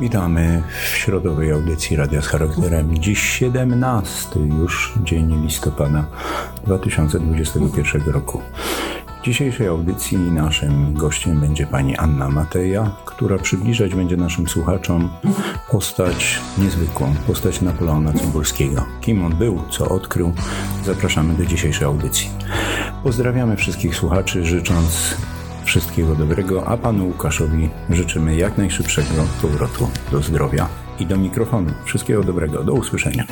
Witamy w środowej audycji Radia z charakterem. Dziś 17 już dzień listopada 2021 roku. W dzisiejszej audycji naszym gościem będzie pani Anna Mateja, która przybliżać będzie naszym słuchaczom postać niezwykłą, postać Napoleona Cybulskiego. Kim on był, co odkrył, zapraszamy do dzisiejszej audycji. Pozdrawiamy wszystkich słuchaczy, życząc wszystkiego dobrego, a panu Łukaszowi życzymy jak najszybszego powrotu do zdrowia i do mikrofonu. Wszystkiego dobrego, do usłyszenia.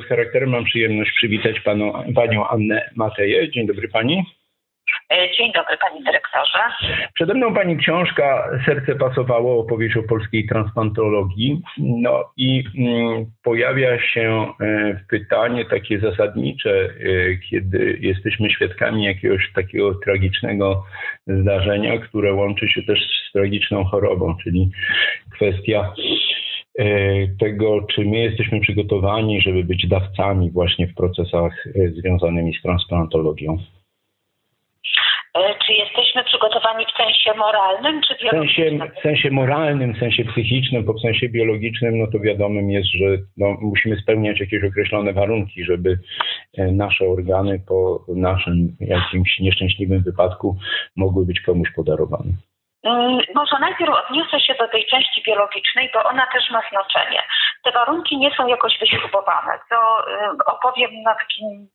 Z Charakterem mam przyjemność przywitać panu, panią Annę Mateję. Dzień dobry pani. E, dzień dobry panie dyrektorze. Przede mną pani książka Serce pasowało, opowieść o polskiej transplantologii. No i mm, pojawia się e, pytanie takie zasadnicze, e, kiedy jesteśmy świadkami jakiegoś takiego tragicznego zdarzenia, które łączy się też z tragiczną chorobą, czyli kwestia tego, czy my jesteśmy przygotowani, żeby być dawcami właśnie w procesach e, związanymi z transplantologią. E, Czy jesteśmy przygotowani w sensie moralnym, czy W sensie, biologicznym? w sensie moralnym, w sensie psychicznym, bo w sensie biologicznym, no to wiadomym jest, że no, musimy spełniać jakieś określone warunki, żeby e, nasze organy po naszym jakimś nieszczęśliwym wypadku mogły być komuś podarowane. Mm, Może najpierw odniosę się do tej części biologicznej, bo ona też ma znaczenie. Te warunki nie są jakoś wyśrubowane, to y, opowiem na takim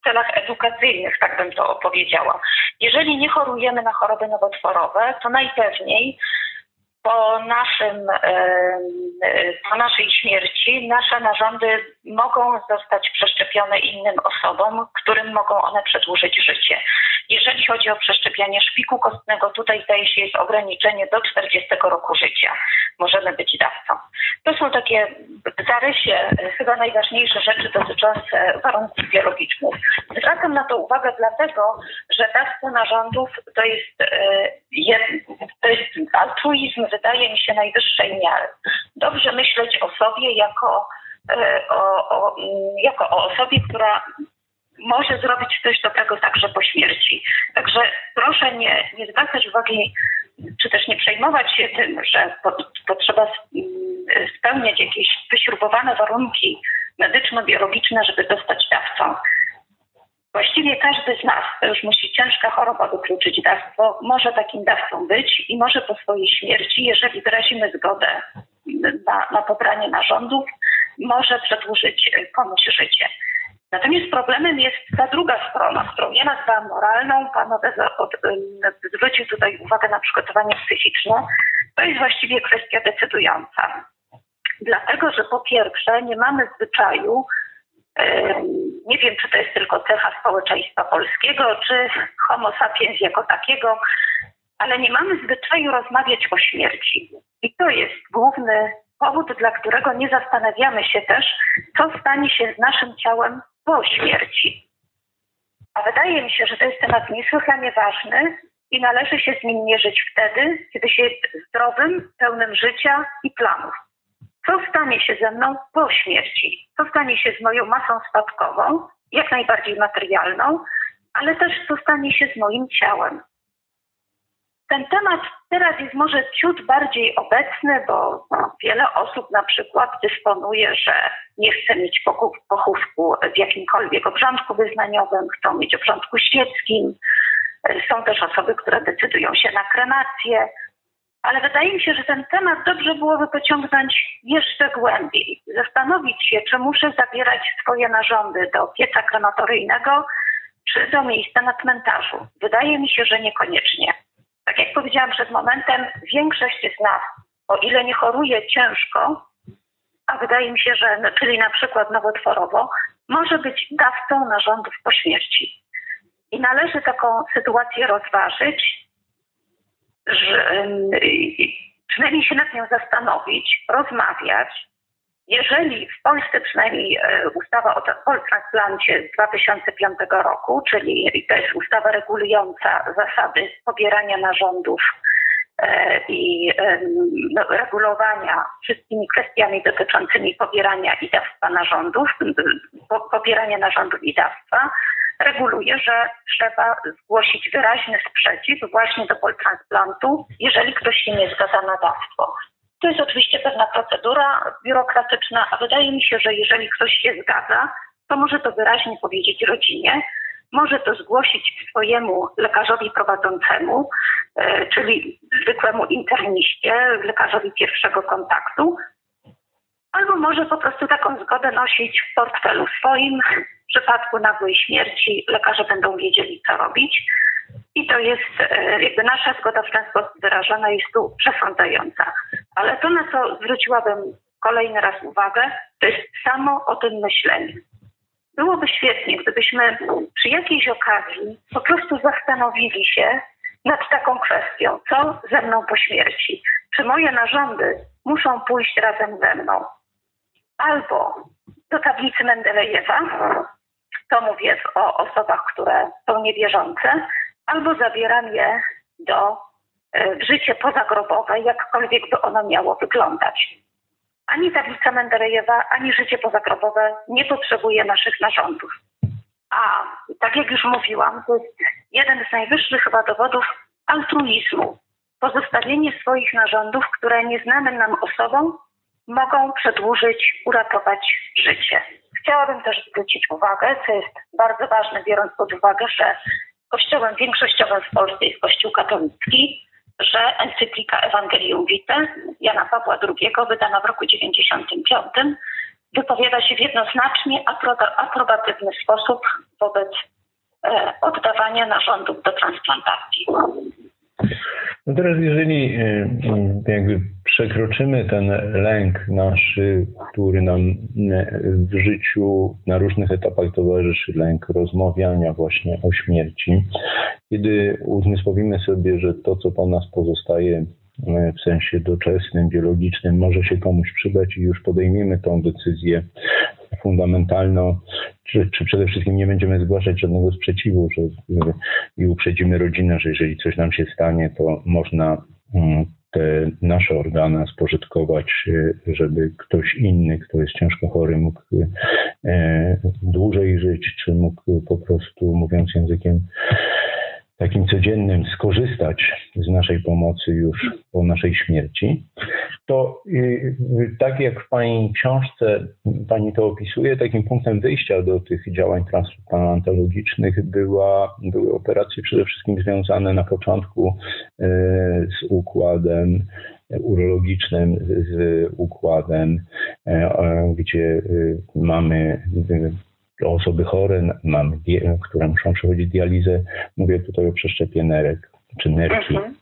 w celach edukacyjnych, tak bym to opowiedziała. Jeżeli nie chorujemy na choroby nowotworowe, to najpewniej po, naszym, po naszej śmierci nasze narządy mogą zostać przeszczepione innym osobom, którym mogą one przedłużyć życie. Jeżeli chodzi o przeszczepianie szpiku kostnego, tutaj zdaje się jest ograniczenie do 40 roku życia. Możemy być dawcą. To są takie w zarysie e, chyba najważniejsze rzeczy dotyczące warunków biologicznych. Zwracam na to uwagę dlatego, że dawca narządów to jest, e, to jest altruizm, wydaje mi się, najwyższej miary. Dobrze myśleć o sobie jako e, o, o, jako o osobie, która może zrobić coś dobrego także po śmierci. Także proszę nie, nie zwracać uwagi, czy też nie przejmować się tym, że po, potrzeba mm, spełniać jakieś wyśrubowane warunki medyczno-biologiczne, żeby zostać dawcą. Właściwie każdy z nas, to już musi ciężka choroba wykluczyć dawstwo, może takim dawcą być i może po swojej śmierci, jeżeli wyrazimy zgodę na, na pobranie narządów, może przedłużyć e, komuś życie. Natomiast problemem jest ta druga strona, którą ja nazwałam moralną. Pan Odeza od, ym, zwrócił tutaj uwagę na przygotowanie psychiczne. To jest właściwie kwestia decydująca. Dlatego, że po pierwsze nie mamy zwyczaju, nie wiem czy to jest tylko cecha społeczeństwa polskiego, czy homo sapiens jako takiego, ale nie mamy zwyczaju rozmawiać o śmierci. I to jest główny powód, dla którego nie zastanawiamy się też, co stanie się z naszym ciałem po śmierci. A wydaje mi się, że to jest temat niesłychanie ważny i należy się z nim mierzyć wtedy, kiedy się jest zdrowym, pełnym życia i planów. Co stanie się ze mną po śmierci? Co stanie się z moją masą spadkową, jak najbardziej materialną, ale też co stanie się z moim ciałem? Ten temat teraz jest może ciut bardziej obecny, bo no, wiele osób na przykład dysponuje, że nie chce mieć pochów, pochówku w jakimkolwiek obrządku wyznaniowym, chcą mieć obrządku świeckim. Są też osoby, które decydują się na kremację, ale wydaje mi się, że ten temat dobrze byłoby pociągnąć jeszcze głębiej. Zastanowić się, czy muszę zabierać swoje narządy do pieca krematoryjnego, czy do miejsca na cmentarzu. Wydaje mi się, że niekoniecznie. Tak jak powiedziałam przed momentem, większość z nas, o ile nie choruje ciężko, a wydaje mi się, że, no, czyli na przykład nowotworowo, może być dawcą narządów po śmierci. I należy taką sytuację rozważyć, że, przynajmniej się nad nią zastanowić, rozmawiać. Jeżeli w Polsce przynajmniej e, ustawa o poltransplancie z 2005 roku, czyli to jest ustawa regulująca zasady pobierania narządów e, i no, regulowania wszystkimi kwestiami dotyczącymi pobierania i dawstwa narządów, po, pobierania narządów i dawstwa, reguluje, że trzeba zgłosić wyraźny sprzeciw właśnie do poltransplantu, jeżeli ktoś się nie zgadza na dawstwo. To jest oczywiście pewna procedura biurokratyczna, a wydaje mi się, że jeżeli ktoś się zgadza, to może to wyraźnie powiedzieć rodzinie, może to zgłosić swojemu lekarzowi prowadzącemu, e, czyli zwykłemu interniście, lekarzowi pierwszego kontaktu, albo może po prostu taką zgodę nosić w portfelu swoim. Przypadku nagłej śmierci lekarze będą wiedzieli, co robić. I to jest e, jakby nasza zgoda w ten sposób wyrażona jest tu przesądzająca. Ale to, na co zwróciłabym kolejny raz uwagę, to jest samo o tym myślenie. Byłoby świetnie, gdybyśmy przy jakiejś okazji po prostu zastanowili się nad taką kwestią, co ze mną po śmierci. Czy moje narządy muszą pójść razem ze mną? Albo do tablicy Mendelejewa, to mówię o osobach, które są niewierzące, albo zabieram je do e, w życie pozagrobowe, jakkolwiek by ono miało wyglądać. Ani tablica Mendelejewa, ani życie pozagrobowe nie potrzebuje naszych narządów. A tak jak już mówiłam, to jest jeden z najwyższych chyba dowodów altruizmu. Pozostawienie swoich narządów, które nieznanym nam osobom mogą przedłużyć, uratować życie. Chciałabym też zwrócić uwagę, co jest bardzo ważne, biorąc pod uwagę, że kościołem większościowym w Polsce jest Kościół katolicki, że encyklika Evangelium Vitae Jana Pawła II, wydana w roku 95, wypowiada się w jednoznacznie aprobatywny sposób wobec e, oddawania narządów do transplantacji. No teraz jeżeli e, jakby przekroczymy ten lęk nasz, który nam e, w życiu na różnych etapach towarzyszy, lęk rozmawiania właśnie o śmierci, kiedy uzmysłowimy sobie, że to, co po nas pozostaje w sensie doczesnym, biologicznym, może się komuś przydać i już podejmiemy tą decyzję fundamentalną, czy, czy przede wszystkim nie będziemy zgłaszać żadnego sprzeciwu, że, i uprzedzimy rodzinę, że jeżeli coś nam się stanie, to można mm, te nasze organy spożytkować, żeby ktoś inny, kto jest ciężko chory, mógł e, dłużej żyć, czy mógł po prostu, mówiąc językiem takim codziennym skorzystać z naszej pomocy już po naszej śmierci, to y, tak jak w Pani książce Pani to opisuje, takim punktem wyjścia do tych działań transplantologicznych była, były operacje przede wszystkim związane na początku y, z układem urologicznym, z układem, y, gdzie mamy osoby chore, mamy, które muszą przechodzić dializę. Mówię tutaj o przeszczepie nerek czy nerki. Mhm.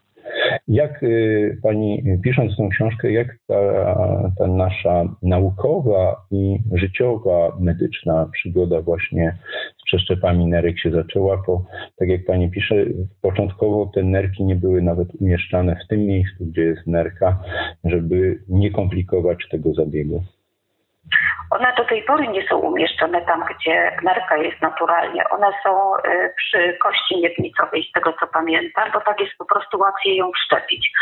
Jak y, pani, pisząc tę książkę, jak ta, ta, nasza naukowa i życiowa, medyczna przygoda właśnie z przeszczepami nerek się zaczęła, bo tak jak pani pisze, początkowo te nerki nie były nawet umieszczane w tym miejscu, gdzie jest nerka, żeby nie komplikować tego zabiegu. One do tej pory nie są umieszczone tam, gdzie nerka jest naturalnie. One są y, przy kości miednicowej, z tego co pamiętam, bo tak jest po prostu łatwiej ją wszczepić.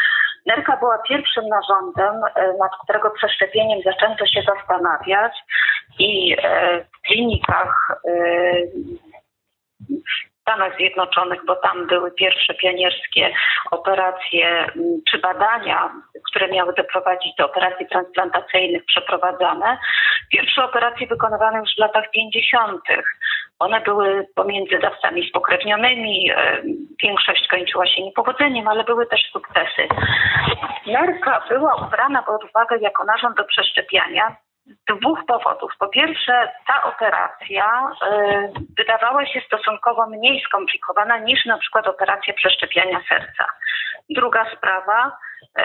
Nerka była pierwszym narządem, y, nad którego przeszczepieniem zaczęto się zastanawiać i y, w klinikach Stanach Zjednoczonych, bo tam były pierwsze pionierskie operacje mm, czy badania, które miały doprowadzić do operacji transplantacyjnych przeprowadzane. Pierwsze operacje wykonywane już w latach 50. One były pomiędzy dawcami spokrewnionymi. E, większość kończyła się niepowodzeniem, ale były też sukcesy. Nerka była ubrana pod uwagę jako narząd do przeszczepiania dwóch powodów. Po pierwsze, ta operacja y, wydawała się stosunkowo mniej skomplikowana niż na przykład operacja przeszczepiania serca. Druga sprawa, y,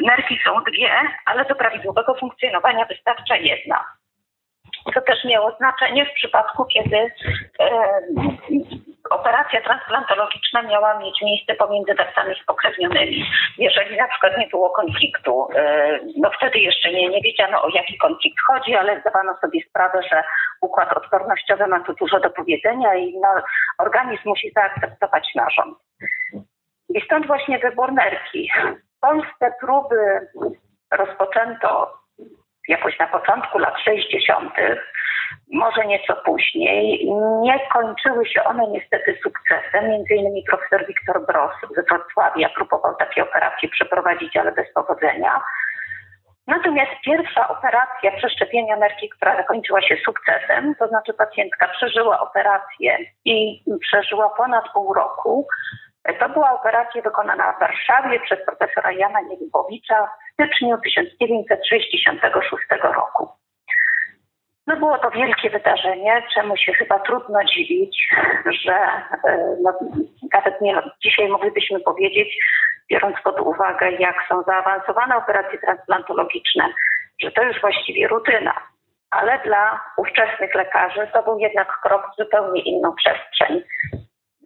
nerki są dwie, ale do prawidłowego funkcjonowania wystarcza jedna. To też miało znaczenie w przypadku, kiedy y, operacja transplantologiczna miała mieć miejsce pomiędzy dawcami spokrewnionymi. Jeżeli na przykład nie było konfliktu, e, no wtedy jeszcze nie, nie wiedziano o jaki konflikt chodzi, ale zdawano sobie sprawę, że układ odpornościowy ma tu dużo do powiedzenia i no, organizm musi zaakceptować narząd. I stąd właśnie wybór nerki. W Polsce próby rozpoczęto jakoś na początku lat 60 może nieco później. Nie kończyły się one niestety sukcesem. Między innymi profesor Wiktor Bros z Wrocławia próbował takie operacje przeprowadzić, ale bez powodzenia. Natomiast pierwsza operacja przeszczepienia nerki, która zakończyła się sukcesem, to znaczy pacjentka przeżyła operację i przeżyła ponad pół roku. To była operacja wykonana w Warszawie przez profesora Jana Niewibowicza w styczniu 1966 roku. No było to wielkie wydarzenie, czemu się chyba trudno dziwić, że e, no, nawet nie, dzisiaj moglibyśmy powiedzieć, biorąc pod uwagę, jak są zaawansowane operacje transplantologiczne że to już właściwie rutyna. Ale dla ówczesnych lekarzy to był jednak krok w zupełnie inną przestrzeń.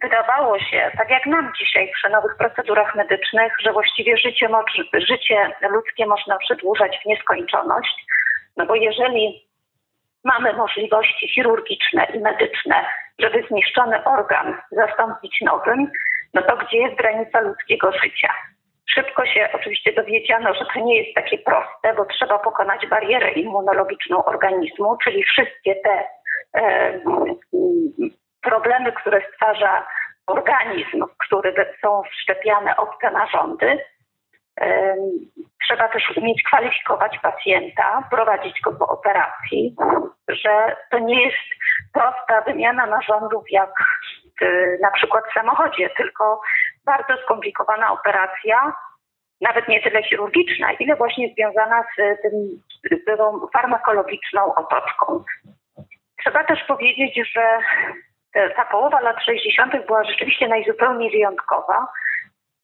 Wydawało się, tak jak nam dzisiaj przy nowych procedurach medycznych, że właściwie życie, życie ludzkie można przedłużać w nieskończoność, no bo jeżeli mamy możliwości chirurgiczne i medyczne, żeby zniszczony organ zastąpić nowym, no to gdzie jest granica ludzkiego życia? Szybko się oczywiście dowiedziano, że to nie jest takie proste, bo trzeba pokonać barierę immunologiczną organizmu, czyli wszystkie te e, problemy, które stwarza organizm, w który są wszczepiane obce narządy. E, trzeba też umieć kwalifikować pacjenta, prowadzić go po operacji, że to nie jest prosta wymiana narządów jak na przykład w samochodzie, tylko bardzo skomplikowana operacja, nawet nie tyle chirurgiczna, ile właśnie związana z, tym, z tą farmakologiczną otoczką. Trzeba też powiedzieć, że ta połowa lat 60. była rzeczywiście najzupełniej wyjątkowa.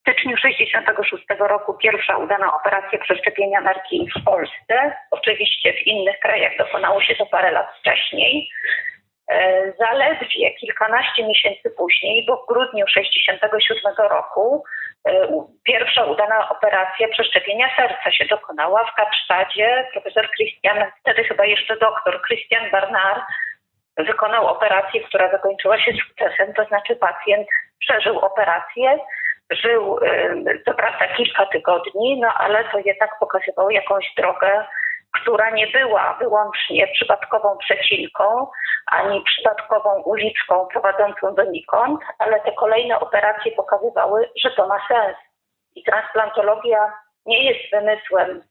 Styczniu 66 roku pierwsza udana operacja przeszczepienia nerki w Polsce. Oczywiście w innych krajach dokonało się to parę lat wcześniej. E, zaledwie kilkanaście miesięcy później, bo w grudniu 1967 roku, e, pierwsza udana operacja przeszczepienia serca się dokonała w Kapsztadzie. Profesor Christian, wtedy chyba jeszcze doktor Christian Barnard, wykonał operację, która zakończyła się sukcesem, to znaczy pacjent przeżył operację, żył co prawda kilka tygodni, no ale to jednak pokazywało jakąś drogę która nie była wyłącznie przypadkową przecinką, ani przypadkową uliczką prowadzącą donikąd, ale te kolejne operacje pokazywały, że to ma sens. I transplantologia nie jest wymysłem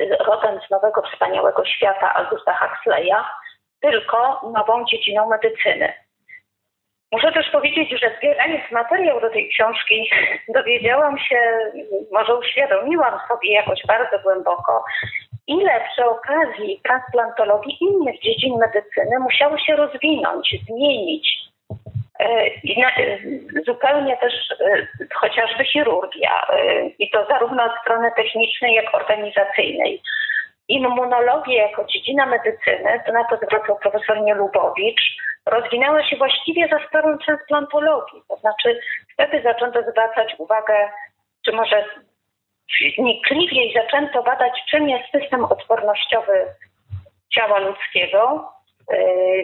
y, rodem z nowego wspaniałego świata Augusta Huxleya, tylko nową dziedziną medycyny. Muszę też powiedzieć, że zbierając materiał do tej książki, dowiedziałam się, może uświadomiłam sobie jakoś bardzo głęboko, ile przy okazji transplantologii innych dziedzin medycyny musiało się rozwinąć, zmienić. E, e, zupełnie też e, chociażby chirurgia, i to zarówno od strony technicznej, jak organizacyjnej. Immunologia jako dziedzina medycyny, to na to zwracał profesor Nielubowicz, rozwinęła się właściwie za sprawą transplantologii. To znaczy wtedy zaczęto zwracać uwagę, czy może wnikliwiej zaczęto badać, czym jest system odpornościowy ciała ludzkiego,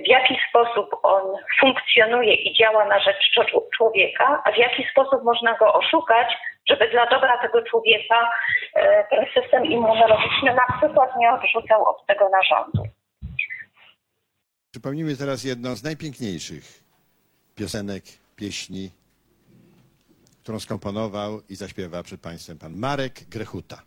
w jaki sposób on funkcjonuje i działa na rzecz człowieka, a w jaki sposób można go oszukać, żeby dla dobra tego człowieka y, ten system immunologiczny na przykład nie odrzucał od tego narządu. Przypomnijmy teraz jedną z najpiękniejszych piosenek, pieśni którą skomponował i zaśpiewa przed Państwem pan Marek Grechuta.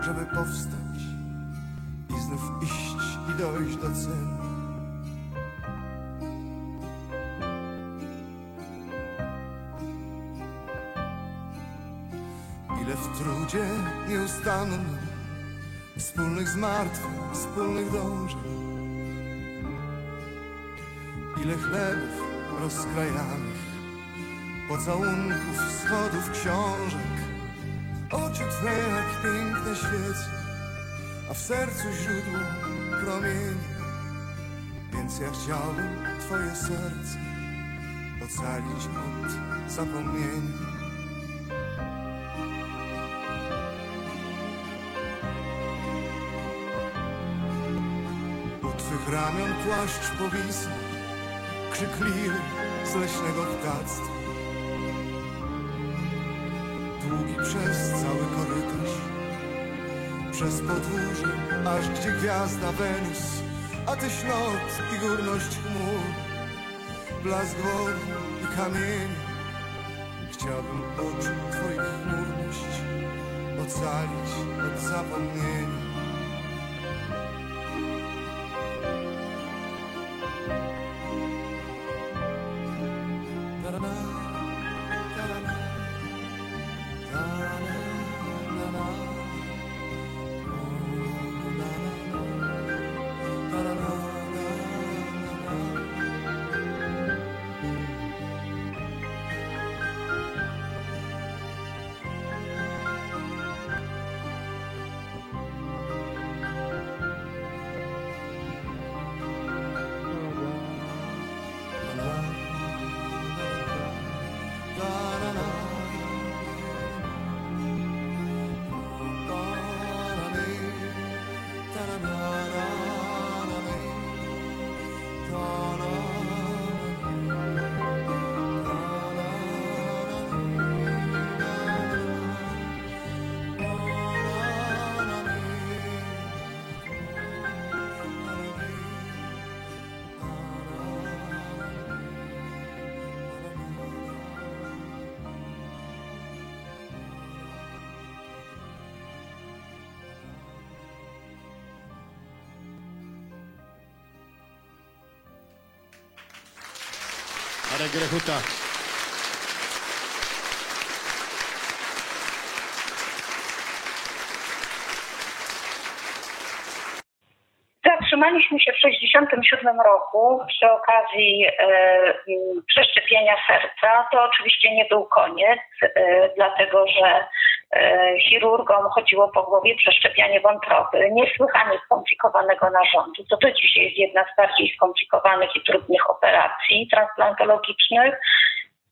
Żeby powstać i znów iść i dojść do celu. trudzie nieustannym, wspólnych zmartwień, wspólnych dążeń. Ile chlebów rozkrajanych, pocałunków, schodów, książek, oczy Twe jak piękne świece, a w sercu źródło promienie, więc ja chciałbym Twoje serce ocalić od zapomnienia. Ramion płaszcz powisa, krzykliwy z leśnego ptactwa. Przez cały korytarz, przez podwórze, aż gdzie gwiazda Wenus, a Tyś lot i górność chmur, blask wody i kamieni. Chciałbym oczu Twoich chmurność ocalić od zapomnienia. Marek Grechuta. Zatrzymaliśmy się w 1967 roku przy okazji e, przeszczepienia serca. To oczywiście nie był koniec, e, dlatego że chirurgom chodziło po głowie przeszczepianie wątroby, niesłychanie skomplikowanego narządu. To do dzisiaj jest jedna z bardziej skomplikowanych i trudnych operacji transplantologicznych.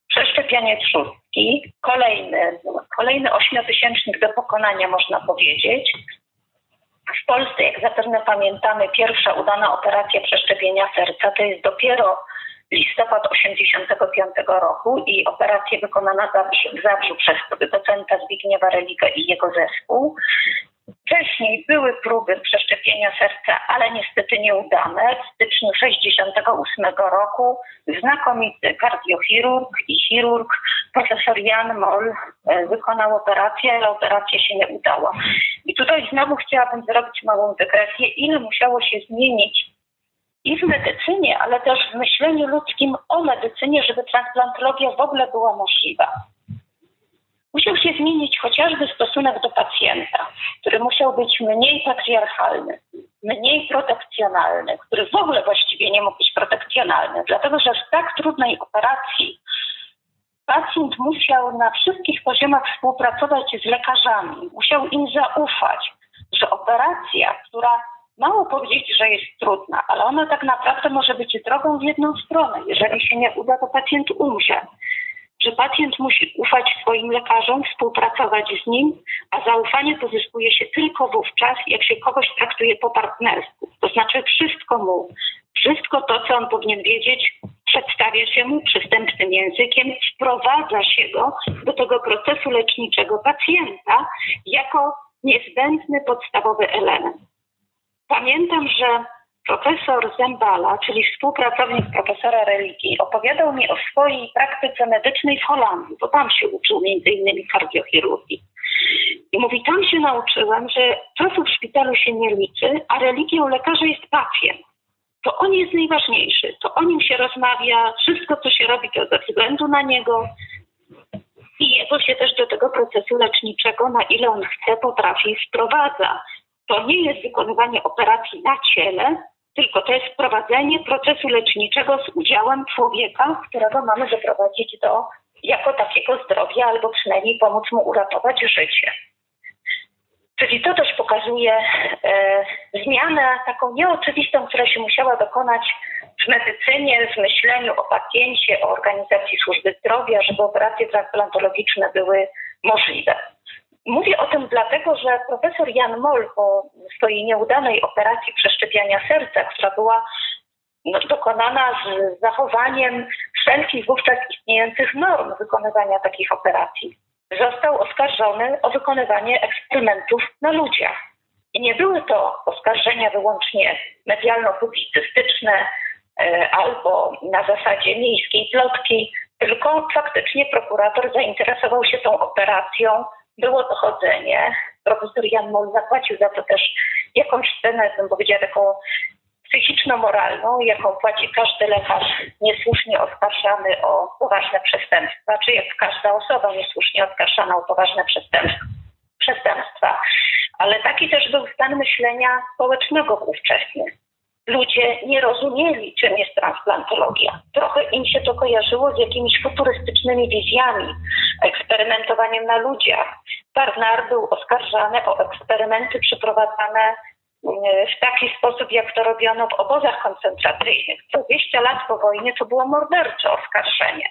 Przeszczepianie trzustki, kolejny, kolejny ośmiotysięcznik do pokonania można powiedzieć. W Polsce, jak zapewne pamiętamy, pierwsza udana operacja przeszczepienia serca to jest dopiero listopad 85 roku i operacja wykonana w Zabrzu, przez docenta Zbigniewa Religę i jego zespół. Wcześniej były próby przeszczepienia serca, ale niestety nieudane. W styczniu 68 roku znakomity kardiochirurg i chirurg profesor Jan Moll e, wykonał operację, ale operacja się nie udała. I tutaj znowu chciałabym zrobić małą dygresję, ile musiało się zmienić i w medycynie, ale też w myśleniu ludzkim o medycynie, żeby transplantologia w ogóle była możliwa. Musiał się zmienić chociażby stosunek do pacjenta, który musiał być mniej patriarchalny, mniej protekcjonalny, który w ogóle właściwie nie mógł być protekcjonalny, dlatego że w tak trudnej operacji pacjent musiał na wszystkich poziomach współpracować z lekarzami, musiał im zaufać, że operacja, która mało powiedzieć, że jest trudna, ale ona tak naprawdę może być drogą w jedną stronę. Jeżeli się nie uda, to pacjent umrze że pacjent musi ufać swoim lekarzom, współpracować z nim, a zaufanie pozyskuje się tylko wówczas, jak się kogoś traktuje po partnersku. To znaczy wszystko mu, wszystko to, co on powinien wiedzieć, przedstawia się mu przystępnym językiem, wprowadza się go do tego procesu leczniczego pacjenta jako niezbędny, podstawowy element. Pamiętam, że Profesor Zembala, czyli współpracownik profesora religii, opowiadał mi o swojej praktyce medycznej w Holandii, bo tam się uczył między innymi kardiochirurgii. I mówi, tam się nauczyłem, że co w szpitalu się nie liczy, a religią lekarza jest pacjent. To on jest najważniejszy, to o nim się rozmawia, wszystko, co się robi, to ze względu na niego. I jego się też do tego procesu leczniczego, na ile on chce, potrafi, wprowadza. To nie jest wykonywanie operacji na ciele, tylko to jest prowadzenie procesu leczniczego z udziałem człowieka, którego mamy doprowadzić do jako takiego zdrowia, albo przynajmniej pomóc mu uratować życie. Czyli to też pokazuje e, zmianę taką nieoczywistą, która się musiała dokonać w medycynie, w myśleniu o pacjencie, o organizacji służby zdrowia, żeby operacje transplantologiczne były możliwe. Mówię o tym dlatego, że profesor Jan Moll po swojej nieudanej operacji przeszczepiania serca, która była no, dokonana z zachowaniem wszelkich wówczas istniejących norm wykonywania takich operacji, został oskarżony o wykonywanie eksperymentów na ludziach. I nie były to oskarżenia wyłącznie medialno-publicystyczne e, albo na zasadzie miejskiej plotki, tylko faktycznie prokurator zainteresował się tą operacją, było dochodzenie. Profesor Jan Moll zapłacił za to też jakąś cenę, bym powiedziała, taką psychiczno-moralną, jaką płaci każdy lekarz niesłusznie oskarżany o poważne przestępstwa, czy jak każda osoba niesłusznie oskarżana o poważne przestępstwa. Ale taki też był stan myślenia społecznego ówczesny. Ludzie nie rozumieli, czym jest transplantologia. Trochę im się to kojarzyło z jakimiś futurystycznymi wizjami, eksperymentowaniem na ludziach. Barnard był oskarżany o eksperymenty przeprowadzane w taki sposób, jak to robiono w obozach koncentracyjnych. 20 lat po wojnie to było mordercze oskarżenie.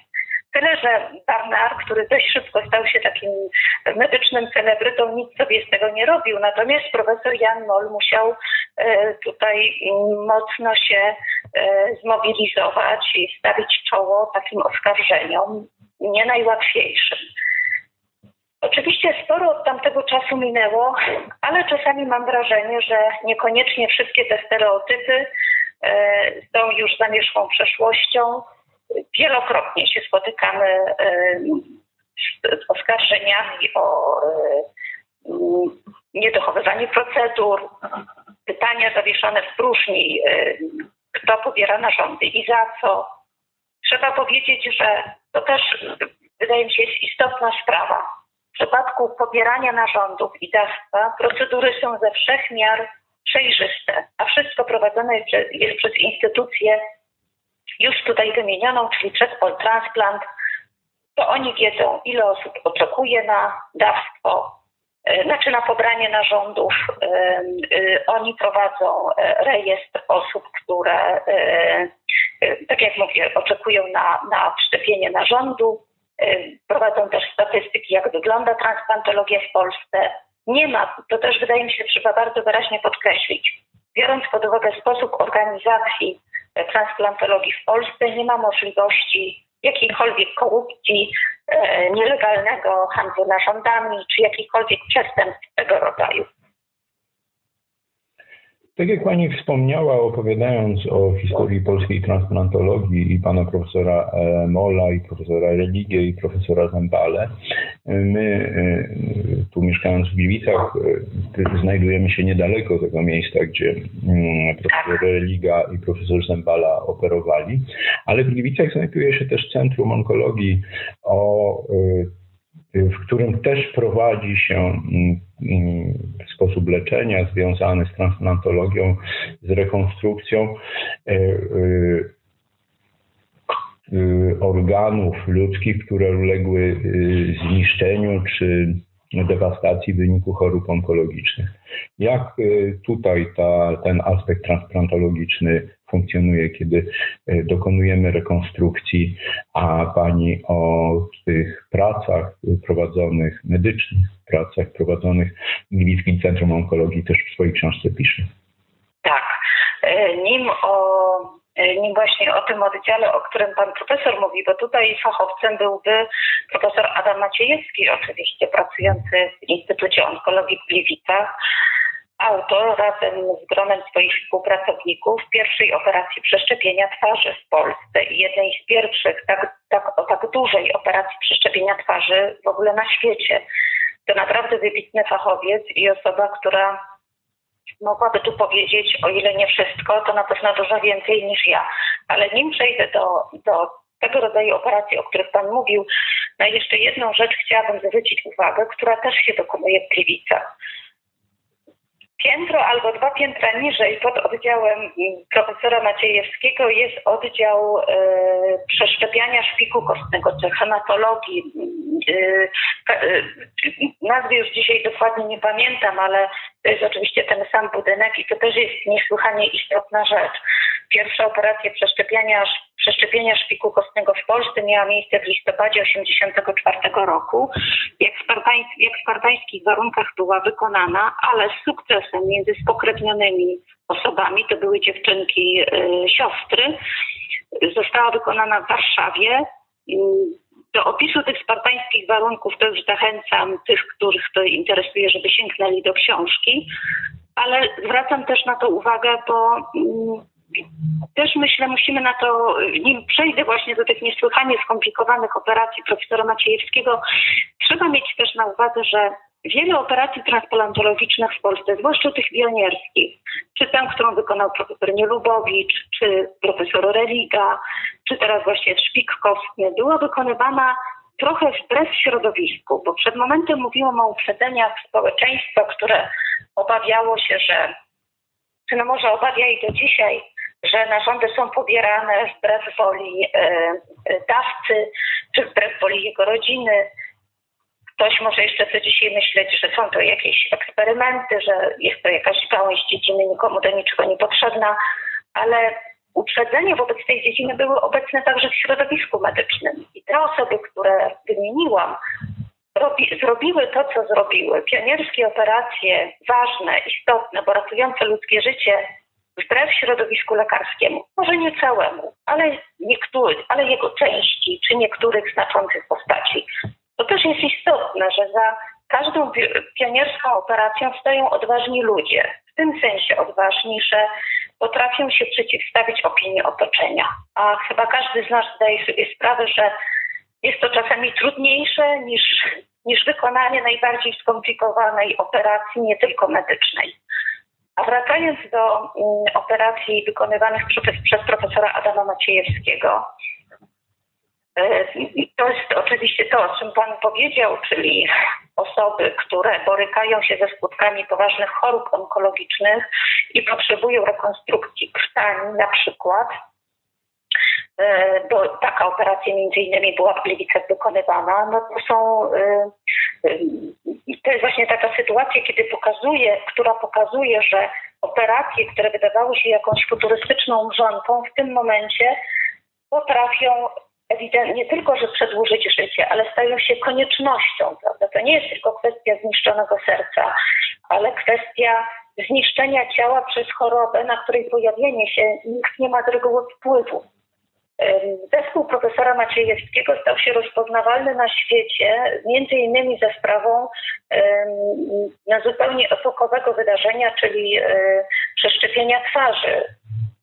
Tyle, że Barnard, który dość szybko stał się takim medycznym celebrytą, nic sobie z tego nie robił. Natomiast profesor Jan Moll musiał e, tutaj mocno się e, zmobilizować i stawić czoło takim oskarżeniom, nie najłatwiejszym. Oczywiście sporo od tamtego czasu minęło, ale czasami mam wrażenie, że niekoniecznie wszystkie te stereotypy e, są już zamierzchłą przeszłością. Wielokrotnie się spotykamy e, z oskarżeniami o e, niedochowywanie procedur, pytania zawieszone w próżni, kto pobiera narządy i za co. Trzeba powiedzieć, że to też wydaje mi się jest istotna sprawa w przypadku pobierania narządów i dawstwa procedury są ze wszech miar przejrzyste, a wszystko prowadzone jest przez instytucję już tutaj wymienioną, czyli przez Poltransplant. To oni wiedzą, ile osób oczekuje na dawstwo, e, znaczy na pobranie narządów. E, e, oni prowadzą rejestr osób, które, tak jak mówię, oczekują na, na wszczepienie narządu. Prowadzą też statystyki, jak wygląda transplantologia w Polsce. Nie ma, to też wydaje mi się trzeba bardzo wyraźnie podkreślić, biorąc pod uwagę sposób organizacji transplantologii w Polsce, nie ma możliwości jakiejkolwiek korupcji, e, nielegalnego handlu narządami czy jakichkolwiek przestępstw tego rodzaju. Tak jak Pani wspomniała, opowiadając o historii polskiej transplantologii i pana profesora e, Mola, i profesora Religie, i profesora Zembale, my e, tu mieszkając w Gliwicach e, znajdujemy się niedaleko tego miejsca, gdzie mm, profesor Religa i profesor Zembala operowali, ale w Gliwicach znajduje się też Centrum Onkologii o w którym też prowadzi się mm, mm, sposób leczenia związany z transplantologią, z rekonstrukcją e, e, e, organów ludzkich, które uległy zniszczeniu czy dewastacji w wyniku chorób onkologicznych. Jak tutaj ta, ten aspekt transplantologiczny funkcjonuje, kiedy e, dokonujemy rekonstrukcji, a pani o tych pracach prowadzonych, medycznych pracach prowadzonych w Gliwickim Centrum Onkologii też w swojej książce pisze. Tak. E, nim o e, nim właśnie o tym oddziale, o którym pan profesor mówi, bo tutaj fachowcem byłby profesor Adam Maciejewski, oczywiście pracujący w Instytucie Onkologii w Gliwicach, autor razem z gronem swoich współpracowników pierwszej operacji przeszczepienia twarzy w Polsce i jednej z pierwszych tak, tak, o tak dużej operacji przeszczepienia twarzy w ogóle na świecie. To naprawdę wybitny fachowiec i osoba, która mogłaby tu powiedzieć, o ile nie wszystko, to na pewno dużo więcej niż ja. Ale nim przejdę do, do tego rodzaju operacji, o których Pan mówił, na jeszcze jedną rzecz chciałabym zwrócić uwagę, która też się dokonuje w Gliwicach piętro albo dwa piętra niżej pod oddziałem profesora Maciejewskiego jest oddział e, przeszczepiania szpiku kostnego, czy hematologii, e, y, nazwy już dzisiaj dokładnie nie pamiętam, ale to jest oczywiście ten sam budynek i to też jest niesłychanie istotna rzecz. Pierwsza operacja przeszczepiania, przeszczepienia szpiku kostnego w Polsce miała miejsce w listopadzie 1984 roku. Jak w, spartań, jak w warunkach była wykonana, ale z sukcesem między spokrewnionymi osobami, to były dziewczynki y, siostry, została wykonana w Warszawie. Do opisu tych spartańskich warunków to już zachęcam tych, których to interesuje, żeby sięgnęli do książki, ale zwracam też na to uwagę, bo mm, też myślę, musimy na to, nim przejdę właśnie do tych niesłychanie skomplikowanych operacji profesora Maciejewskiego, trzeba mieć też na uwadze, że wiele operacji transplantologicznych w Polsce, zwłaszcza tych pionierskich, czy tę, którą wykonał profesor Nielubowicz, czy profesor Religa, czy teraz właśnie szpik kostny, była wykonywana trochę wbrew środowisku, bo przed momentem mówiłam o uprzedzeniach społeczeństwa, które obawiało się, że, czy no może obawia i do dzisiaj, że narządy są pobierane wbrew woli e, e, dawcy, czy wbrew woli jego rodziny. Ktoś może jeszcze chce dzisiaj myśleć, że są to jakieś eksperymenty, że jest to jakaś gałąź dziedziny nikomu do niczego niepotrzebna, ale uprzedzenia wobec tej dziedziny były obecne także w środowisku medycznym. I te osoby, które wymieniłam, robi, zrobiły to, co zrobiły. Pionierskie operacje, ważne, istotne, bo ratujące ludzkie życie, wbrew środowisku lekarskiemu. Może nie całemu, ale, niektóry, ale jego części, czy niektórych znaczących postaci. To też jest istotne, że za każdą pionierską operacją stoją odważni ludzie. W tym sensie odważni, że potrafią się przeciwstawić opinii otoczenia. A chyba każdy z nas zdaje sobie sprawę, że jest to czasami trudniejsze niż, niż wykonanie najbardziej skomplikowanej operacji, nie tylko medycznej. A wracając do mm, operacji wykonywanych przez, przez profesora Adama Maciejewskiego, e, to jest oczywiście to, o czym Pan powiedział, czyli osoby, które borykają się ze skutkami poważnych chorób onkologicznych i potrzebują rekonstrukcji krtani na przykład, e, bo taka operacja między innymi była w Gliwicach wykonywana, no to są e, to jest właśnie taka sytuacja, kiedy pokazuje, która pokazuje, że operacje, które wydawały się jakąś futurystyczną mrzonką, w tym momencie potrafią ewidentnie nie tylko, że przedłużyć życie, ale stają się koniecznością. Prawda? To nie jest tylko kwestia zniszczonego serca, ale kwestia zniszczenia ciała przez chorobę, na której pojawienie się nikt nie ma z reguły wpływu. Zespół profesora Maciejewskiego stał się rozpoznawalny na świecie, między innymi za sprawą na zupełnie epokowego wydarzenia, czyli e, przeszczepienia twarzy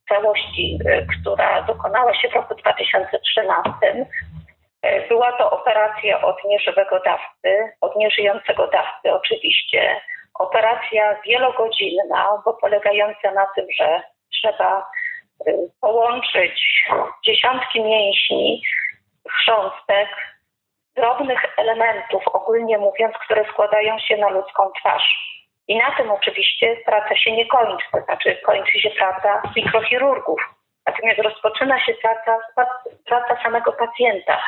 całości, e, która dokonała się w roku 2013. E, była to operacja od nieżywego dawcy, od nieżyjącego dawcy oczywiście. Operacja wielogodzinna, bo polegająca na tym, że trzeba połączyć dziesiątki mięśni, chrząstek, drobnych elementów, ogólnie mówiąc, które składają się na ludzką twarz. I na tym oczywiście praca się nie kończy, to znaczy kończy się praca mikrochirurgów. Natomiast rozpoczyna się praca, praca samego pacjenta.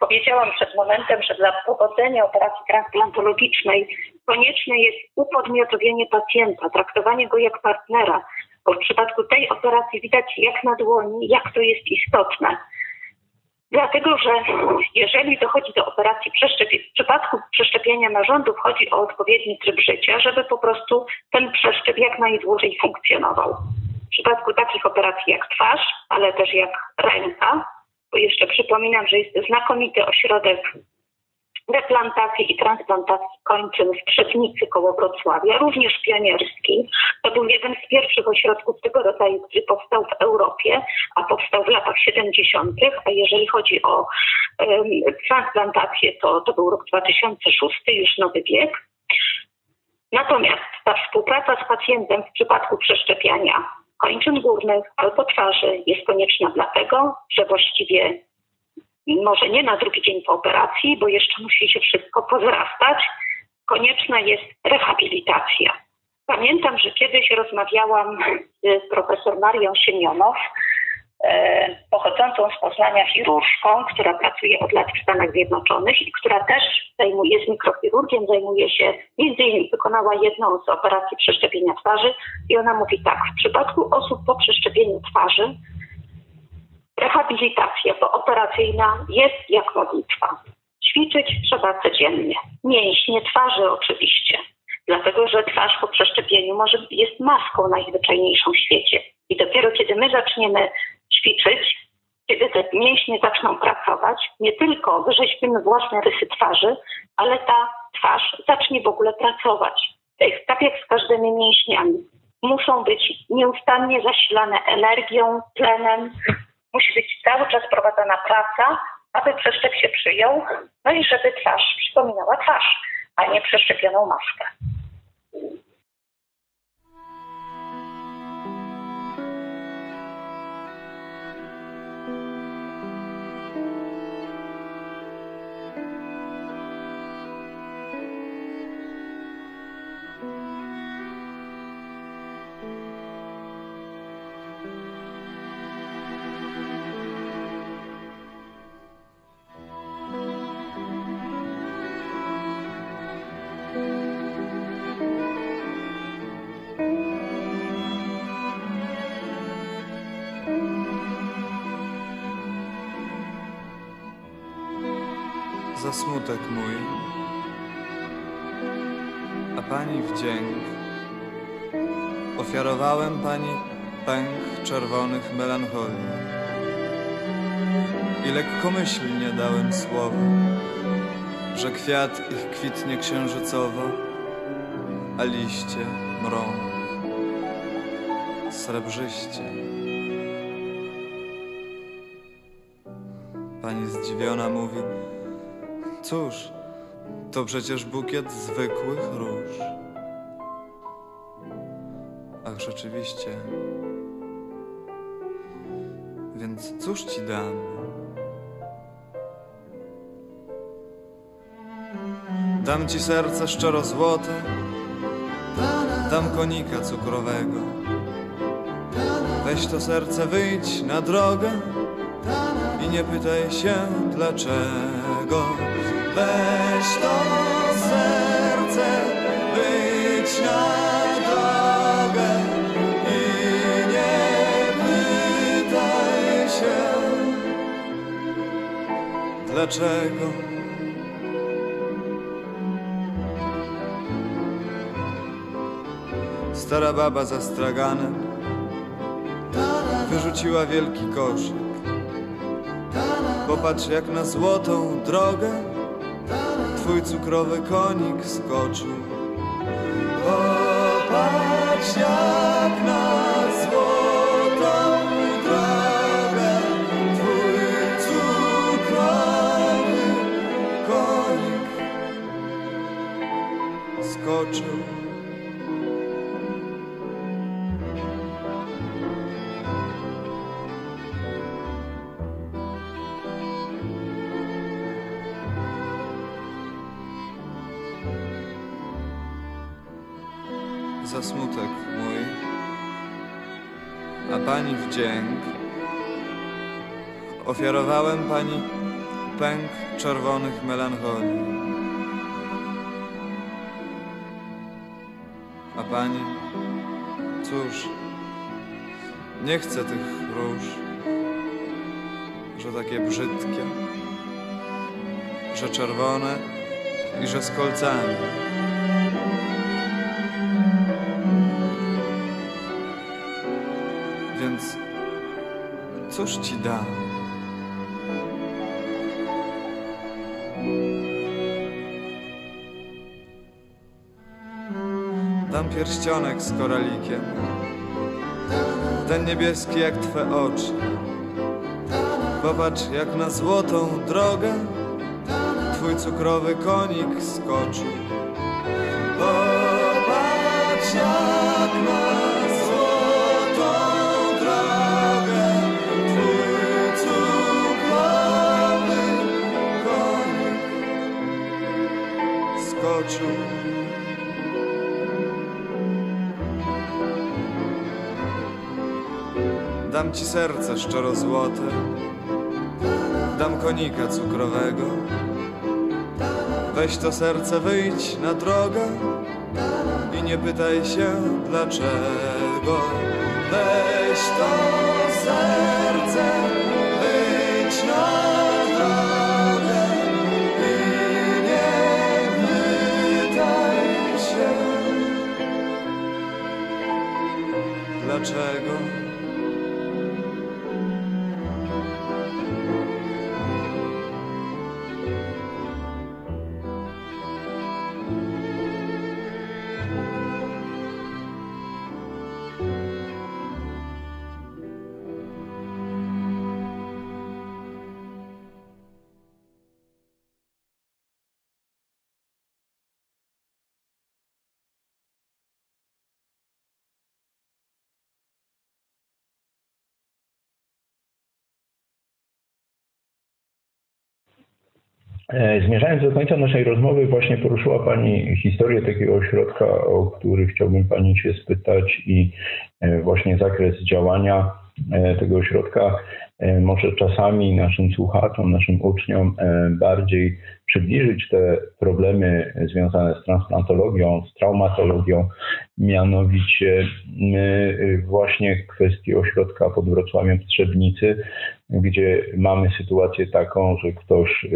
Powiedziałam przed momentem, że dla powodzenia operacji transplantologicznej konieczne jest upodmiotowienie pacjenta, traktowanie go jak partnera, bo w przypadku tej operacji widać jak na dłoni, jak to jest istotne. Dlatego, że jeżeli dochodzi do operacji przeszczepienia, w przypadku przeszczepienia narządów chodzi o odpowiedni tryb życia, żeby po prostu ten przeszczep jak najdłużej funkcjonował. W przypadku takich operacji jak twarz, ale też jak ręka, bo jeszcze przypominam, że jest znakomity ośrodek replantacji i transplantacji kończyn w Trzebnicy koło Wrocławia, również pionierski. To był jeden z pierwszych ośrodków tego rodzaju, który powstał w Europie, a powstał w latach 70., a jeżeli chodzi o um, transplantację, to, to był rok 2006, już nowy wiek. Natomiast ta współpraca z pacjentem w przypadku przeszczepiania kończyn górnych albo twarzy jest konieczna dlatego, że właściwie może nie na drugi dzień po operacji, bo jeszcze musi się wszystko pozrastać, konieczna jest rehabilitacja. Pamiętam, że kiedyś rozmawiałam z profesor Marią Siemionow, e, pochodzącą z Poznania chirurżką, która pracuje od lat w Stanach Zjednoczonych i która też zajmuje, jest mikrochirurgiem, zajmuje się, między innymi wykonała jedną z operacji przeszczepienia twarzy i ona mówi tak, w przypadku osób po przeszczepieniu twarzy rehabilitacja pooperacyjna jest jak modlitwa. Ćwiczyć trzeba codziennie. Mięśnie twarzy oczywiście, dlatego że twarz po przeszczepieniu może jest maską najzwyczajniejszą w świecie. I dopiero kiedy my zaczniemy ćwiczyć, kiedy te mięśnie zaczną pracować, nie tylko wyrzeźbimy własne rysy twarzy, ale ta twarz zacznie w ogóle pracować. Tak jak z każdymi mięśniami. Muszą być nieustannie zasilane energią, tlenem. Musi być cały czas prowadzona praca, aby przeszczep się przyjął, no i żeby twarz przypominała twarz, a nie przeszczepioną maskę. I lekkomyślnie dałem słowo, że kwiat ich kwitnie księżycowo, a liście mrą srebrzyście. Pani zdziwiona mówi, Cóż, to przecież bukiet zwykłych róż. Ach, rzeczywiście. Więc cóż ci dam? Dam ci serce szczero złote, dam konika cukrowego. Weź to serce, wyjdź na drogę i nie pytaj się dlaczego. Weź to serce, wyjdź na drogę i nie pytaj się dlaczego. Stara baba za straganem wyrzuciła wielki koszyk. Popatrz jak na złotą drogę Twój cukrowy konik skoczył. Popatrz jak na złotą drogę Twój cukrowy konik skoczył wdzięk. Ofiarowałem pani pęk czerwonych melancholii. A pani, cóż, nie chcę tych róż, że takie brzydkie, że czerwone i że z kolcami. Dam? Dam pierścionek z koralikiem, ten niebieski jak twe oczy. Popatrz jak na złotą drogę twój cukrowy konik skoczył. Dam ci serce szczerozłote, dam konika cukrowego. Weź to serce, wyjdź na drogę i nie pytaj się dlaczego. Weź to serce, Zmierzając do końca naszej rozmowy, właśnie poruszyła Pani historię takiego ośrodka, o który chciałbym Pani się spytać i e, właśnie zakres działania. e, tego ośrodka e, może czasami naszym słuchaczom, naszym uczniom e, bardziej przybliżyć te problemy związane z transplantologią, z traumatologią, mianowicie e, właśnie kwestii ośrodka pod Wrocławiem w Trzebnicy, gdzie mamy sytuację taką, że ktoś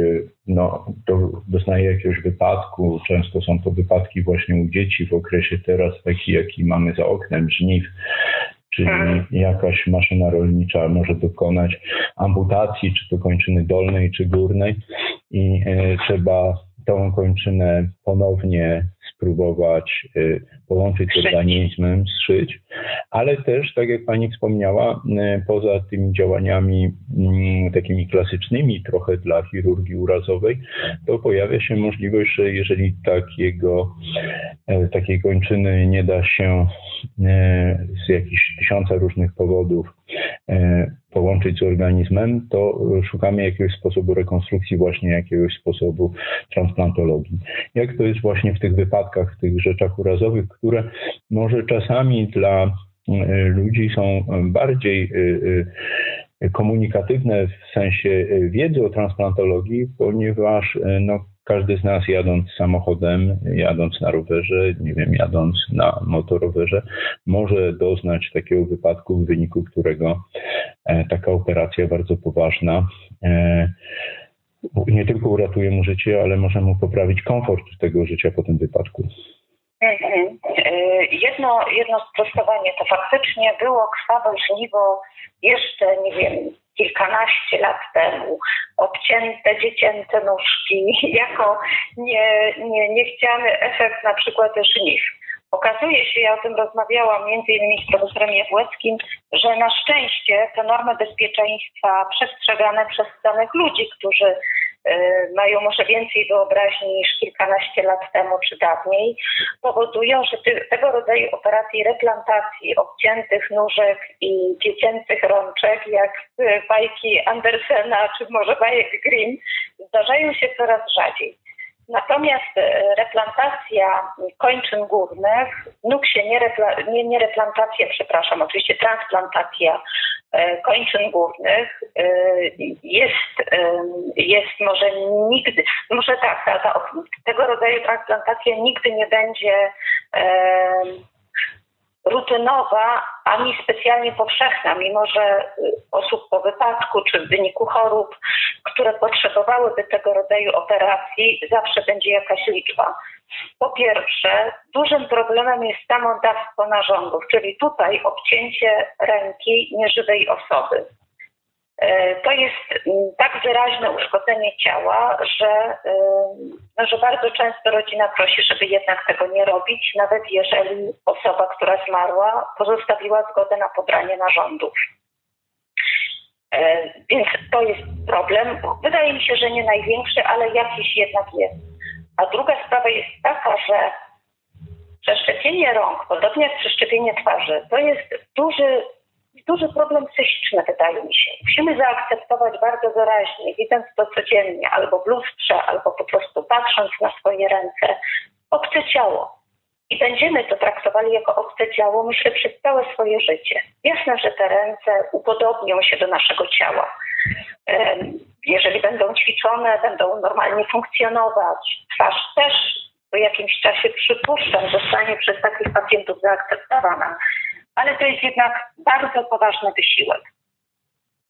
no, do, doznaje jakiegoś wypadku. Często są to wypadki właśnie u dzieci w okresie teraz taki, jaki mamy za oknem, żniw. Czyli jakaś maszyna rolnicza może dokonać amputacji, czy to kończyny dolnej, czy górnej, i e, trzeba tą kończynę ponownie spróbować y, połączyć z organizmem, zszyć, ale też, tak jak Pani wspomniała, y, poza tymi działaniami mm, takimi klasycznymi, trochę dla chirurgii urazowej, to pojawia się możliwość, że jeżeli takiego, e, takiej kończyny nie da się z jakichś tysiąca różnych powodów połączyć z organizmem, to szukamy jakiegoś sposobu rekonstrukcji, właśnie jakiegoś sposobu transplantologii. Jak to jest właśnie w tych wypadkach, w tych rzeczach urazowych, które może czasami dla e, ludzi są bardziej e, e, komunikatywne w sensie e, wiedzy o transplantologii, ponieważ e, no, każdy z nas jadąc samochodem, jadąc na rowerze, nie wiem, jadąc na motorowerze, może doznać takiego wypadku, w wyniku którego e, taka operacja bardzo poważna e, nie tylko uratuje mu życie, ale może mu poprawić komfort tego życia po tym wypadku. Mhm. E, Jedno, jedno sprostowanie to faktycznie było krwawe żniwo jeszcze, nie wiem, kilkanaście lat temu. Obcięte dziecięce nóżki jako nie, nie, niechciany efekt na przykład żniw. Okazuje się, ja o tym rozmawiałam między innymi z profesorem Jabłeckim, że na szczęście te normy bezpieczeństwa przestrzegane przez danych ludzi, którzy mają może więcej wyobraźni niż kilkanaście lat temu czy dawniej, powodują, że ty, tego rodzaju operacji replantacji obciętych nóżek i dziecięcych rączek, jak y, bajki Andersena czy może bajek Grimm, zdarzają się coraz rzadziej. Natomiast e, replantacja kończyn górnych, nóg się nie, repla, nie, nie replantacja, przepraszam, oczywiście transplantacja e, kończyn górnych e, jest, jest może nigdy, może tak, ta, ta, tego rodzaju transplantacja nigdy nie będzie rutynowa, ani specjalnie powszechna, mimo że y, osób po wypadku czy w wyniku chorób, które potrzebowałyby tego rodzaju operacji, zawsze będzie jakaś liczba. Po pierwsze, dużym problemem jest samodawstwo narządów, czyli tutaj obcięcie ręki nieżywej osoby. E, To jest mm, tak wyraźne uszkodzenie ciała, że, ym, no, że bardzo często rodzina prosi, żeby jednak tego nie robić, nawet jeżeli osoba, która zmarła, pozostawiła zgodę na pobranie narządów. E, Więc to jest problem. Wydaje mi się, że nie największy, ale jakiś jednak jest. A druga sprawa jest taka, że przeszczepienie rąk, podobnie jak przeszczepienie twarzy, to jest duży duży problem psychiczny, wydaje mi się. Musimy zaakceptować bardzo wyraźnie, widząc to codziennie, albo w lustrze, albo po prostu patrząc na swoje ręce, obce ciało. i będziemy to traktowali jako obce ciało, myślę, przez całe swoje życie. Jasne, że te ręce upodobnią się do naszego ciała. Jeżeli będą ćwiczone, będą normalnie funkcjonować. Twarz też po jakimś czasie przypuszczam, zostanie przez takich pacjentów zaakceptowana. Ale to jest jednak bardzo poważny wysiłek.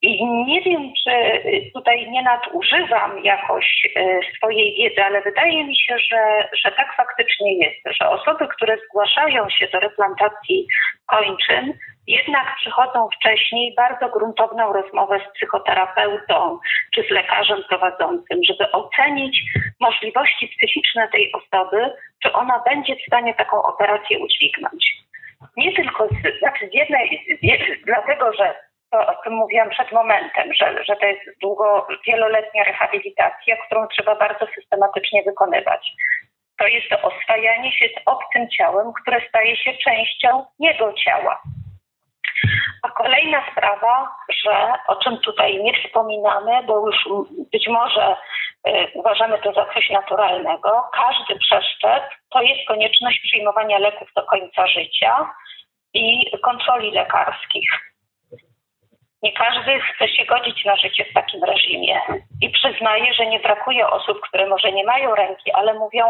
I nie wiem, czy tutaj nie nadużywam jakoś y, swojej wiedzy, ale wydaje mi się, że, że tak faktycznie jest, że osoby, które zgłaszają się do replantacji kończyn, jednak przychodzą wcześniej bardzo gruntowną rozmowę z psychoterapeutą czy z lekarzem prowadzącym, żeby ocenić możliwości psychiczne tej osoby, czy ona będzie w stanie taką operację udźwignąć. Nie tylko z, znaczy z jednej, z dlatego, że to, o tym mówiłam przed momentem, że, że to jest długo, wieloletnia rehabilitacja, którą trzeba bardzo systematycznie wykonywać. To jest to oswajanie się z obcym ciałem, które staje się częścią jego ciała. A kolejna sprawa, że o czym tutaj nie wspominamy, bo już być może y, uważamy to za coś naturalnego, każdy przeszczep to jest konieczność przyjmowania leków do końca życia i kontroli lekarskich. Nie każdy chce się godzić na życie w takim reżimie i przyznaje, że nie brakuje osób, które może nie mają ręki, ale mówią,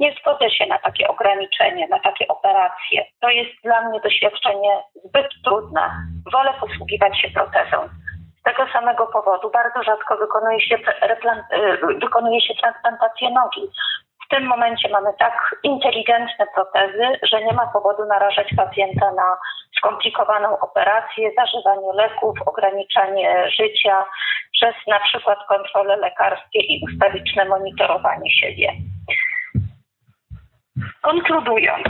nie zgodzę się na takie ograniczenie, na takie operacje. To jest dla mnie doświadczenie zbyt trudne. Wolę posługiwać się protezą. Z tego samego powodu bardzo rzadko wykonuje się, y, wykonuje się transplantację nogi. W tym momencie mamy tak inteligentne protezy, że nie ma powodu narażać pacjenta na skomplikowaną operację, zażywanie leków, ograniczanie życia przez na przykład kontrole lekarskie i ustawiczne monitorowanie siebie. Konkludując,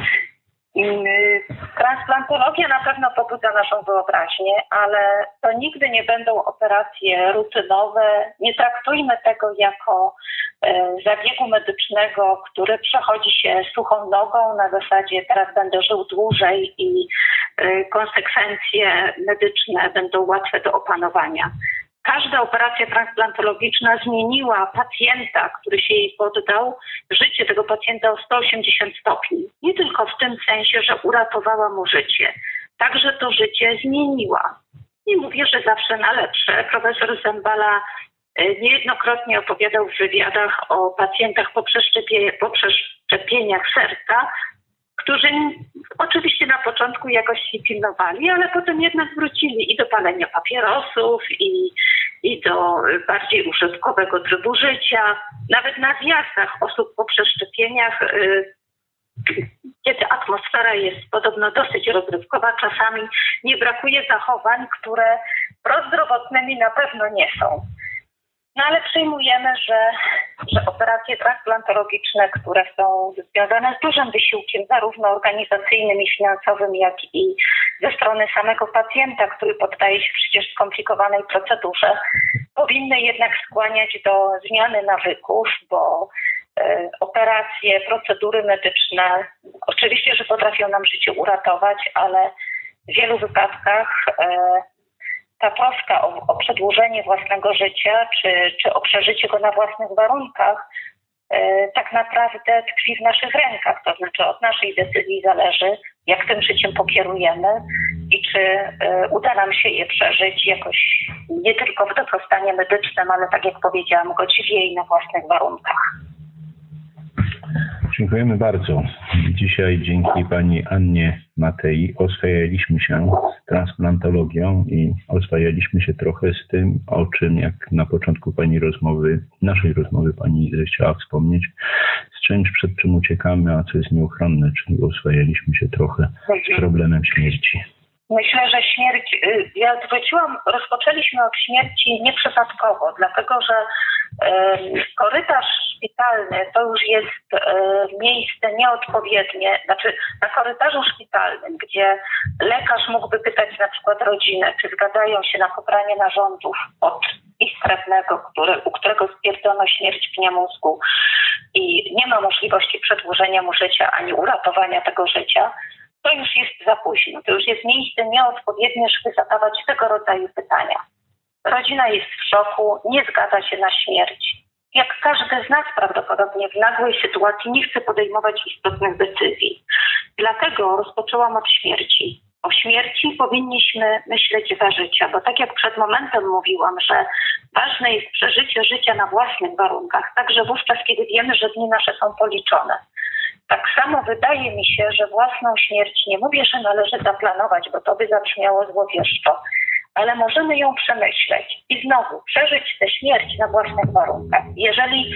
mm, transplantologia na pewno pobudza naszą wyobraźnię, ale to nigdy nie będą operacje rutynowe. Nie traktujmy tego jako e, zabiegu medycznego, który przechodzi się suchą nogą na zasadzie teraz będę żył dłużej i e, konsekwencje medyczne będą łatwe do opanowania. Każda operacja transplantologiczna zmieniła pacjenta, który się jej poddał, życie tego pacjenta o 180 stopni. Nie tylko w tym sensie, że uratowała mu życie, także to życie zmieniła. Nie mówię, że zawsze na lepsze. Profesor Zembala e, niejednokrotnie opowiadał w wywiadach o pacjentach po, po przeszczepieniach serca, którzy początku jakoś się pilnowali, ale potem jednak wrócili i do palenia papierosów, i, i do bardziej użytkowego trybu życia. Nawet na zjazdach osób po przeszczepieniach, y, kiedy atmosfera jest podobno dosyć rozrywkowa, czasami nie brakuje zachowań, które prozdrowotnymi na pewno nie są. No ale przyjmujemy, że, że operacje transplantologiczne, które są związane z dużym wysiłkiem, zarówno organizacyjnym i finansowym, jak i ze strony samego pacjenta, który poddaje się przecież skomplikowanej procedurze, powinny jednak skłaniać do zmiany nawyków, bo e, operacje, procedury medyczne oczywiście, że potrafią nam życie uratować, ale w wielu wypadkach e, ta troska o, o przedłużenie własnego życia, czy, czy o przeżycie go na własnych warunkach, e, tak naprawdę tkwi w naszych rękach. To znaczy od naszej decyzji zależy, jak tym życiem pokierujemy i czy e, uda nam się je przeżyć jakoś nie tylko w dobrostanie medycznym, ale tak jak powiedziałam, godziwie i na własnych warunkach. Dziękujemy bardzo. Dzisiaj dzięki pani Annie Matei oswajaliśmy się z transplantologią i oswajaliśmy się trochę z tym, o czym jak na początku pani rozmowy, naszej rozmowy pani chciała wspomnieć, z czymś przed czym uciekamy, a co jest nieuchronne, czyli oswajaliśmy się trochę z problemem śmierci. Myślę, że śmierć, y, ja zwróciłam, rozpoczęliśmy od śmierci nieprzypadkowo, dlatego że korytarz szpitalny to już jest y, miejsce nieodpowiednie, znaczy na korytarzu szpitalnym, gdzie lekarz mógłby pytać na przykład rodzinę, czy zgadzają się na pobranie narządów od ich krewnego, który, u którego stwierdzono śmierć pnia mózgu. I nie ma możliwości przedłużenia mu życia ani uratowania tego życia, to już jest za późno. To już jest miejsce nieodpowiednie, żeby zadawać tego rodzaju pytania. Rodzina jest w szoku, nie zgadza się na śmierć. jak każdy z nas prawdopodobnie w nagłej sytuacji nie chce podejmować istotnych decyzji. Dlatego rozpoczęłam od śmierci. O śmierci powinniśmy myśleć za życia, bo tak jak przed momentem mówiłam, że ważne jest przeżycie życia na własnych warunkach, także wówczas, kiedy wiemy, że dni nasze są policzone. Tak samo wydaje mi się, że własną śmierć nie mówię, że należy zaplanować, bo to by zabrzmiało złowieszczo, ale możemy ją przemyśleć i znowu przeżyć tę śmierć na własnych warunkach. Jeżeli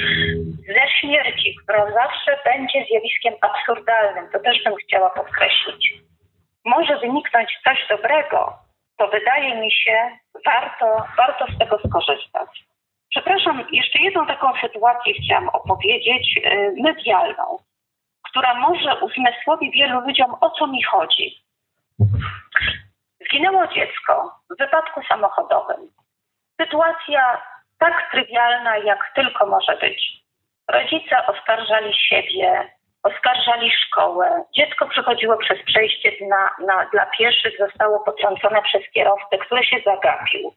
ze śmierci, która zawsze będzie zjawiskiem absurdalnym, to też bym chciała podkreślić, może wyniknąć coś dobrego, to wydaje mi się, warto, warto z tego skorzystać. Przepraszam, jeszcze jedną taką sytuację chciałam opowiedzieć, yy, medialną, która może uzmysłowi wielu ludziom, o co mi chodzi. Zginęło dziecko w wypadku samochodowym. Sytuacja tak trywialna, jak tylko może być. Rodzice oskarżali siebie, oskarżali szkołę. Dziecko przechodziło przez przejście na, na, dla pieszych, zostało potrącone przez kierowcę, który się zagapił.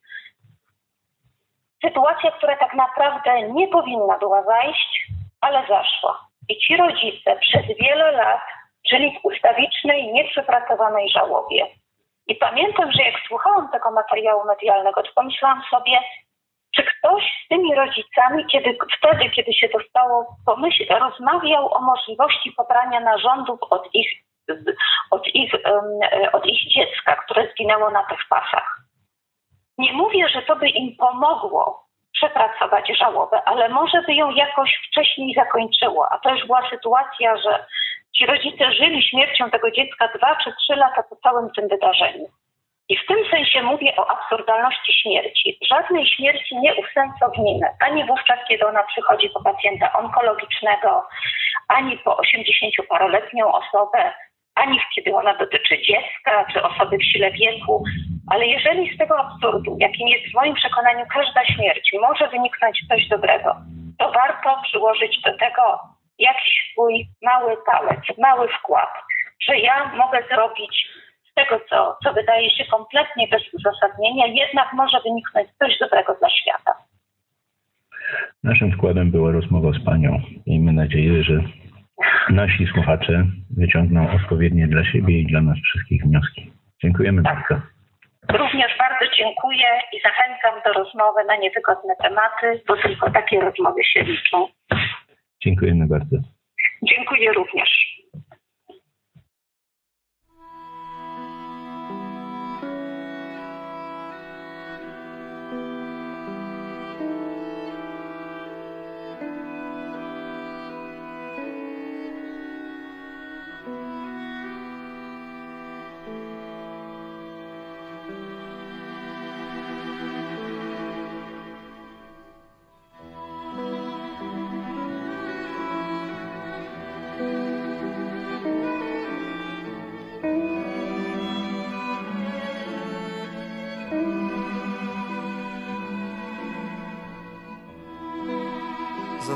Sytuacja, która tak naprawdę nie powinna była zajść, ale zaszła. I ci rodzice przez wiele lat żyli w ustawicznej, nieprzepracowanej żałobie. I pamiętam, że jak słuchałam tego materiału medialnego, to pomyślałam sobie, czy ktoś z tymi rodzicami, kiedy, wtedy, kiedy się to stało, pomyśl, rozmawiał o możliwości pobrania narządów od ich, od, ich, od ich dziecka, które zginęło na tych pasach. Nie mówię, że to by im pomogło przepracować żałobę, ale może by ją jakoś wcześniej zakończyło. A to już była sytuacja, że ci rodzice żyli śmiercią tego dziecka dwa czy trzy lata po całym tym wydarzeniu. I w tym sensie mówię o absurdalności śmierci. Żadnej śmierci nie usensowimy, ani wówczas, kiedy ona przychodzi po pacjenta onkologicznego, ani po 80-paroletnią osobę, ani kiedy ona dotyczy dziecka czy osoby w sile wieku. Ale jeżeli z tego absurdu, jakim jest w moim przekonaniu każda śmierć, może wyniknąć coś dobrego, to warto przyłożyć do tego jakiś swój mały palec, mały wkład, że ja mogę zrobić z tego, co, co wydaje się kompletnie bez uzasadnienia, jednak może wyniknąć coś dobrego dla świata. Naszym wkładem była rozmowa z Panią. Miejmy nadzieję, że nasi słuchacze wyciągną odpowiednie dla siebie i dla nas wszystkich wnioski. Dziękujemy bardzo. Również bardzo dziękuję i zachęcam do rozmowy na niewygodne tematy, bo tylko takie rozmowy się liczą. Dziękujemy bardzo. Dziękuję również.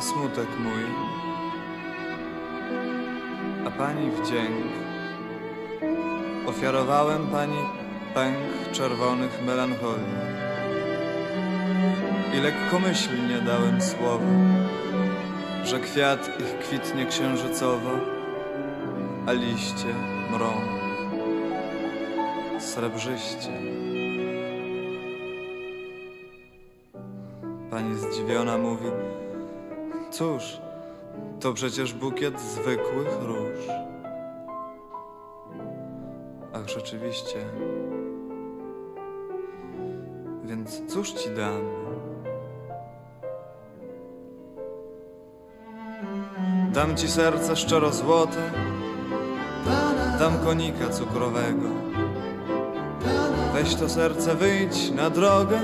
Smutek mój, a pani wdzięk. Ofiarowałem pani pęk czerwonych melancholii i lekkomyślnie dałem słowo, że kwiat ich kwitnie księżycowo, a liście mrą srebrzyście. Pani zdziwiona mówi, Cóż, to przecież bukiet zwykłych róż. Ach, rzeczywiście. Więc cóż ci dam? Dam ci serce szczerozłote, dam konika cukrowego. Weź to serce, wyjdź na drogę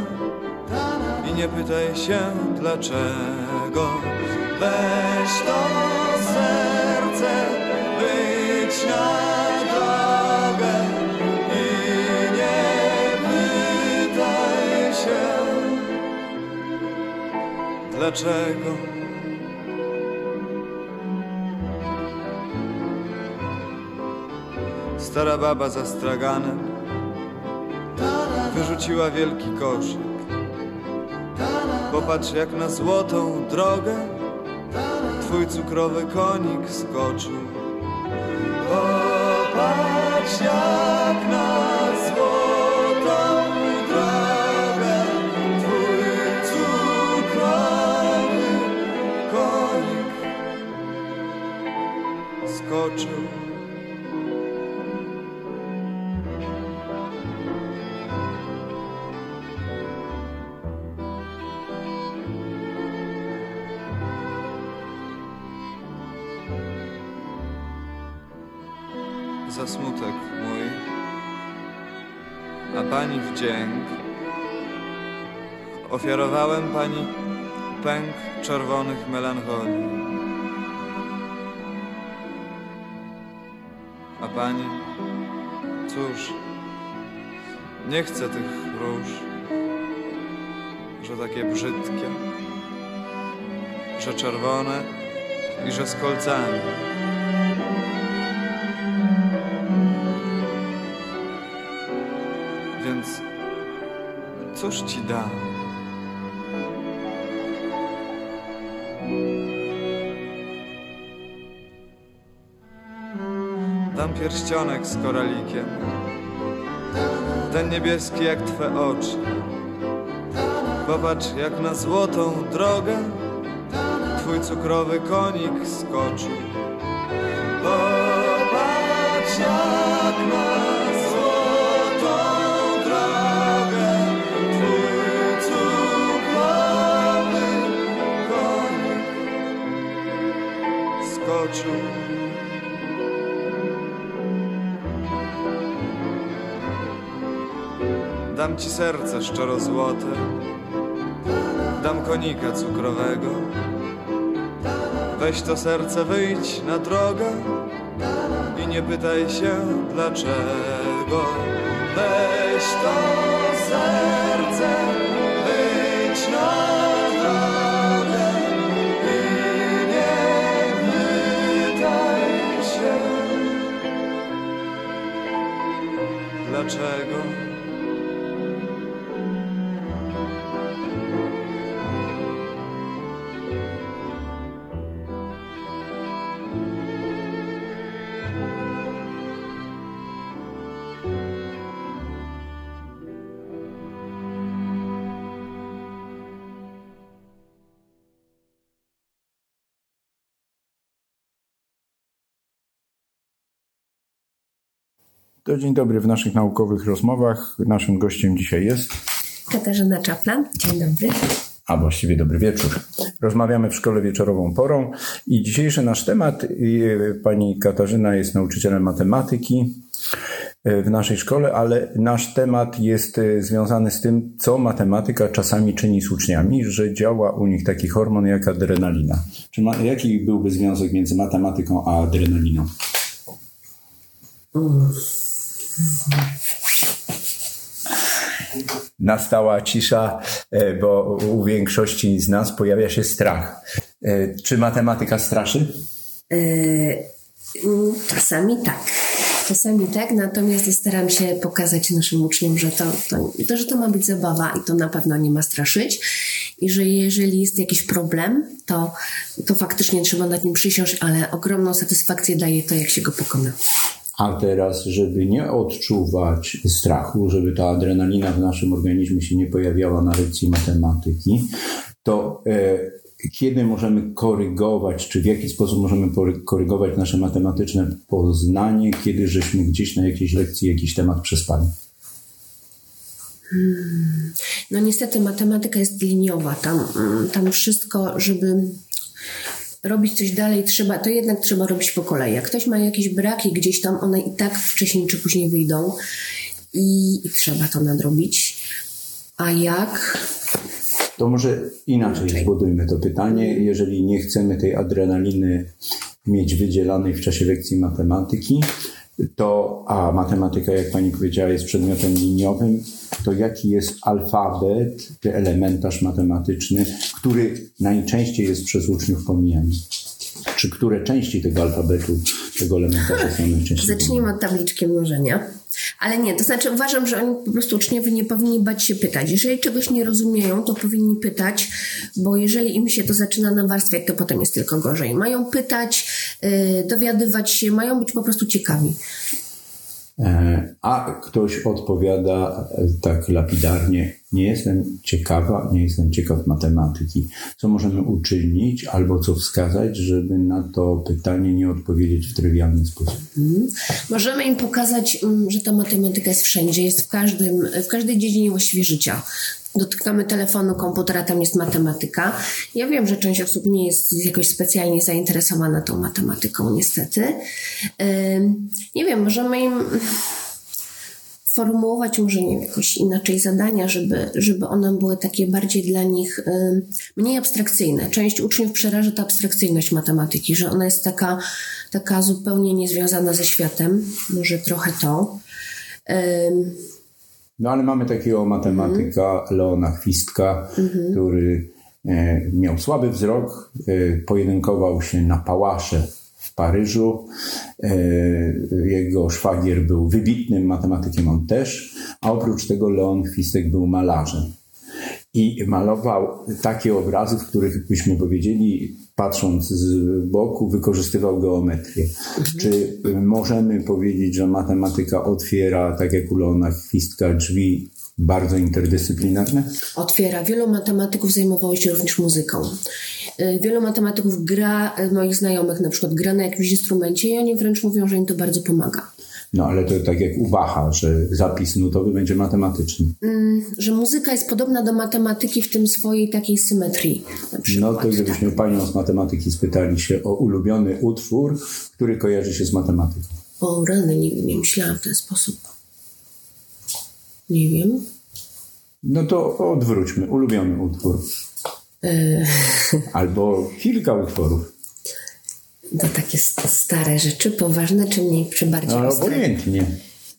i nie pytaj się dlaczego. Weź to serce, wyjdź na drogę i nie pytaj się dlaczego. Stara baba za straganem wyrzuciła wielki koszyk Popatrz jak na złotą drogę Twój cukrowy konik skoczył. Popatrz jak za smutek mój, a pani wdzięk. Ofiarowałem pani pęk czerwonych melancholii. A pani, cóż, nie chcę tych róż, że takie brzydkie, że czerwone i że z kolcami. Dam? Dam pierścionek z koralikiem, ten niebieski jak twe oczy. Popatrz jak na złotą drogę twój cukrowy konik skoczył. Dam ci serce szczerozłote, dam konika cukrowego. Weź to serce, wyjdź na drogę i nie pytaj się dlaczego. Weź to serce, To dzień dobry w naszych naukowych rozmowach. Naszym gościem dzisiaj jest, Katarzyna Czaplan, dzień dobry. a właściwie dobry wieczór. Rozmawiamy w szkole wieczorową porą i dzisiejszy nasz temat, y, pani Katarzyna jest nauczycielem matematyki y, w naszej szkole, ale nasz temat jest y, związany z tym, co matematyka czasami czyni z uczniami, że działa u nich taki hormon jak adrenalina. Czy ma, jaki byłby związek między matematyką a adrenaliną? Nastała cisza, e, bo u większości z nas pojawia się strach. E, Czy matematyka straszy? Mm, Czasami tak. Czasami tak, natomiast staram się pokazać naszym uczniom, że to, to, to, że to ma być zabawa i to na pewno nie ma straszyć. I że jeżeli jest jakiś problem, to, to faktycznie trzeba nad nim przysiąść, ale ogromną satysfakcję daje to, jak się go pokona. A teraz, żeby nie odczuwać strachu, żeby ta adrenalina w naszym organizmie się nie pojawiała na lekcji matematyki, to e, kiedy możemy korygować, czy w jaki sposób możemy korygować nasze matematyczne poznanie, kiedy żeśmy gdzieś na jakiejś lekcji jakiś temat przespali? No niestety matematyka jest liniowa. Tam, mm, tam wszystko, żeby robić coś dalej, trzeba, to jednak trzeba robić po kolei. Jak ktoś ma jakieś braki gdzieś tam, one i tak wcześniej czy później wyjdą i, i trzeba to nadrobić. A jak? To może inaczej zbudujmy to pytanie. Jeżeli nie chcemy tej adrenaliny mieć wydzielanej w czasie lekcji matematyki, to a matematyka, jak pani powiedziała, jest przedmiotem liniowym, to jaki jest alfabet, czy elementarz matematyczny, który najczęściej jest przez uczniów pomijany? czy które części tego alfabetu, tego elementarza są najczęściej Zacznijmy od tabliczki mnożenia. Ale nie, to znaczy uważam, że oni po prostu uczniowie nie powinni bać się pytać. Jeżeli czegoś nie rozumieją, to powinni pytać, bo jeżeli im się to zaczyna nawarstwiać, to potem jest tylko gorzej. Mają pytać, yy, dowiadywać się, mają być po prostu ciekawi. E, A ktoś odpowiada e, tak lapidarnie: Nie jestem ciekawa, nie jestem ciekaw matematyki. Co możemy uczynić albo co wskazać, żeby na to pytanie nie odpowiedzieć w trywialny sposób? Możemy im pokazać, mm, że ta matematyka jest wszędzie, jest w, każdym, w każdej dziedzinie właściwie życia. Dotykamy telefonu, komputera, tam jest matematyka. Ja wiem, że część osób nie jest jakoś specjalnie zainteresowana tą matematyką, niestety. Nie wiem, możemy im formułować może nie wiem, jakoś inaczej zadania, żeby, żeby one były takie bardziej dla nich mniej abstrakcyjne. Część uczniów przeraża ta abstrakcyjność matematyki, że ona jest taka, taka zupełnie niezwiązana ze światem. Może trochę to. No ale mamy takiego matematyka Leona Chwistka, który e, miał słaby wzrok, e, pojedynkował się na pałasze w Paryżu. E, jego szwagier był wybitnym matematykiem, on też, a oprócz tego Leon Chwistek był malarzem. I malował takie obrazy, w których byśmy powiedzieli, patrząc z boku, wykorzystywał geometrię. Czy możemy powiedzieć, że matematyka otwiera, tak jak u Leona Chwistka, drzwi bardzo interdyscyplinarne? otwiera. Wielu matematyków zajmowało się również muzyką. Y, Wielu matematyków gra, y, moich znajomych na przykład gra na jakimś instrumencie i oni wręcz mówią, że im to bardzo pomaga. No ale to tak jak u Bacha, że zapis nutowy będzie matematyczny. Mm, Że muzyka jest podobna do matematyki w tym swojej takiej symetrii. No to gdybyśmy tak. panią z matematyki spytali się o ulubiony utwór, który kojarzy się z matematyką. O rany, nigdy nie myślałam w ten sposób. Nie wiem. No to odwróćmy. Ulubiony utwór. E, Albo kilka utworów. To takie stare rzeczy, poważne czy mniej, czy bardziej Ale ostre? obojętnie.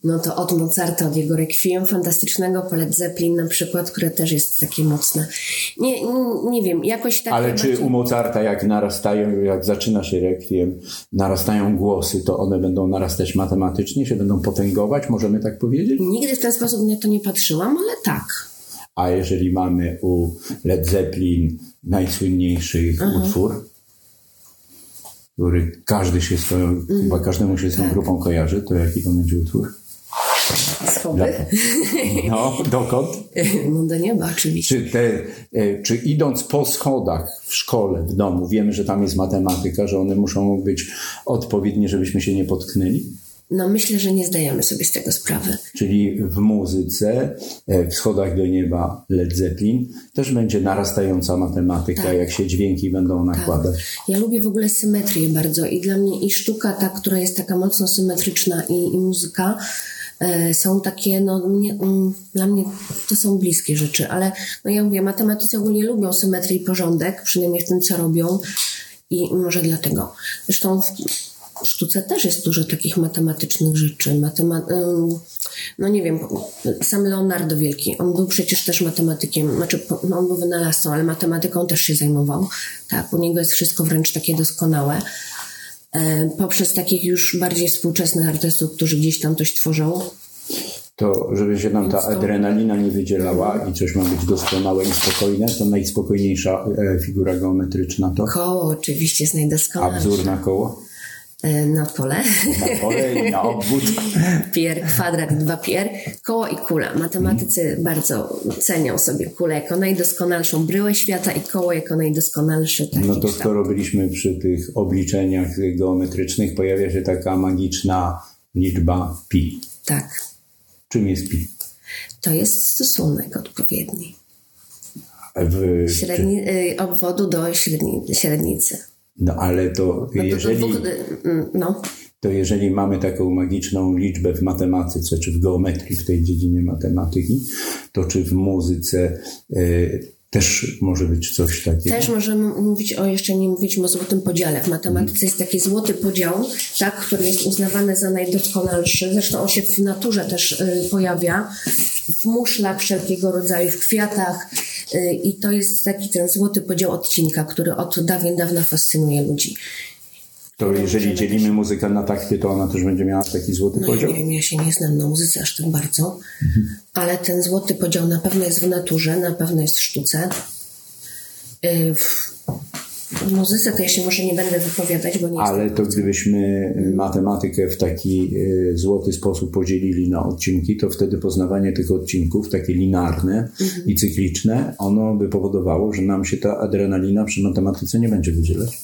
No to od Mozarta, od jego Requiem fantastycznego, po Led Zeppelin na przykład, które też jest takie mocne. Nie, nie, wiem, jakoś tak... Ale czy u Mozarta, jak narastają, jak zaczyna się rekwiem, narastają głosy, to one będą narastać matematycznie, się będą potęgować, możemy tak powiedzieć? Nigdy w ten sposób na to nie patrzyłam, ale tak. A jeżeli mamy u Led Zeppelin najsłynniejszy ich utwór, który każdy się z tą, chyba każdemu się z tą grupą kojarzy, to jaki to będzie utwór? Schody? No, dokąd? No do nieba oczywiście. Czy, te, e, czy idąc po schodach w szkole, w domu, wiemy, że tam jest matematyka, że one muszą być odpowiednie, żebyśmy się nie potknęli? No myślę, że nie zdajemy sobie z tego sprawy. Czyli w muzyce, e, w schodach do nieba Led Zeppelin, też będzie narastająca matematyka, Tak. jak się dźwięki będą nakładać. Ja lubię w ogóle symetrię bardzo i dla mnie i sztuka ta, która jest taka mocno symetryczna i, i muzyka e, są takie, no mnie, mm, dla mnie to są bliskie rzeczy, ale no ja mówię, matematycy ogólnie lubią symetrię i porządek, przynajmniej w tym, co robią i może dlatego. Zresztą w sztuce też jest dużo takich matematycznych rzeczy. Matema- no nie wiem, sam Leonardo Wielki, on był przecież też matematykiem, znaczy no on był wynalazcą, ale matematyką też się zajmował. Tak, u niego jest wszystko wręcz takie doskonałe. Poprzez takich już bardziej współczesnych artystów, którzy gdzieś tam coś tworzą. To, żeby się nam ta adrenalina nie wydzielała i coś ma być doskonałe i spokojne, to najspokojniejsza e, figura geometryczna to Koło oczywiście jest najdoskonalsze. absurd na koło, na pole. na pole i na obwód. pier, kwadrat, dwa pier, koło i kula. Matematycy bardzo cenią sobie kulę jako najdoskonalszą bryłę świata i koło jako najdoskonalszy taki No to kształt. skoro byliśmy przy tych obliczeniach geometrycznych, pojawia się taka magiczna liczba pi. Tak, Czym jest pi? to jest stosunek odpowiedni. W, Średni, y, obwodu do średni, średnicy. No ale to No, to, to jeżeli, dwóch, y, mm, no, to jeżeli mamy taką magiczną liczbę w matematyce, czy w geometrii, w tej dziedzinie matematyki, to czy w muzyce e, też może być coś takiego? Też możemy mówić o, jeszcze nie mówiliśmy o złotym podziale. W matematyce jest taki złoty podział, tak, który jest uznawany za najdoskonalszy. Zresztą on się w naturze też y, pojawia. W muszlach wszelkiego rodzaju, w kwiatach, Y, I to jest taki ten złoty podział odcinka, który od dawien dawna fascynuje ludzi. To jeżeli dzielimy muzykę na takty, to ona też będzie miała taki złoty No ja podział? nie wiem, ja się nie znam na muzyce aż tak bardzo, ale ten złoty podział na pewno jest w naturze, na pewno jest w sztuce. Y, W, w muzyce to ja się może nie będę wypowiadać, bo nie Ale to gdybyśmy matematykę w taki y, złoty sposób podzielili na odcinki, to wtedy poznawanie tych odcinków, takie linearne i cykliczne, ono by powodowało, że nam się ta adrenalina przy matematyce nie będzie wydzielać.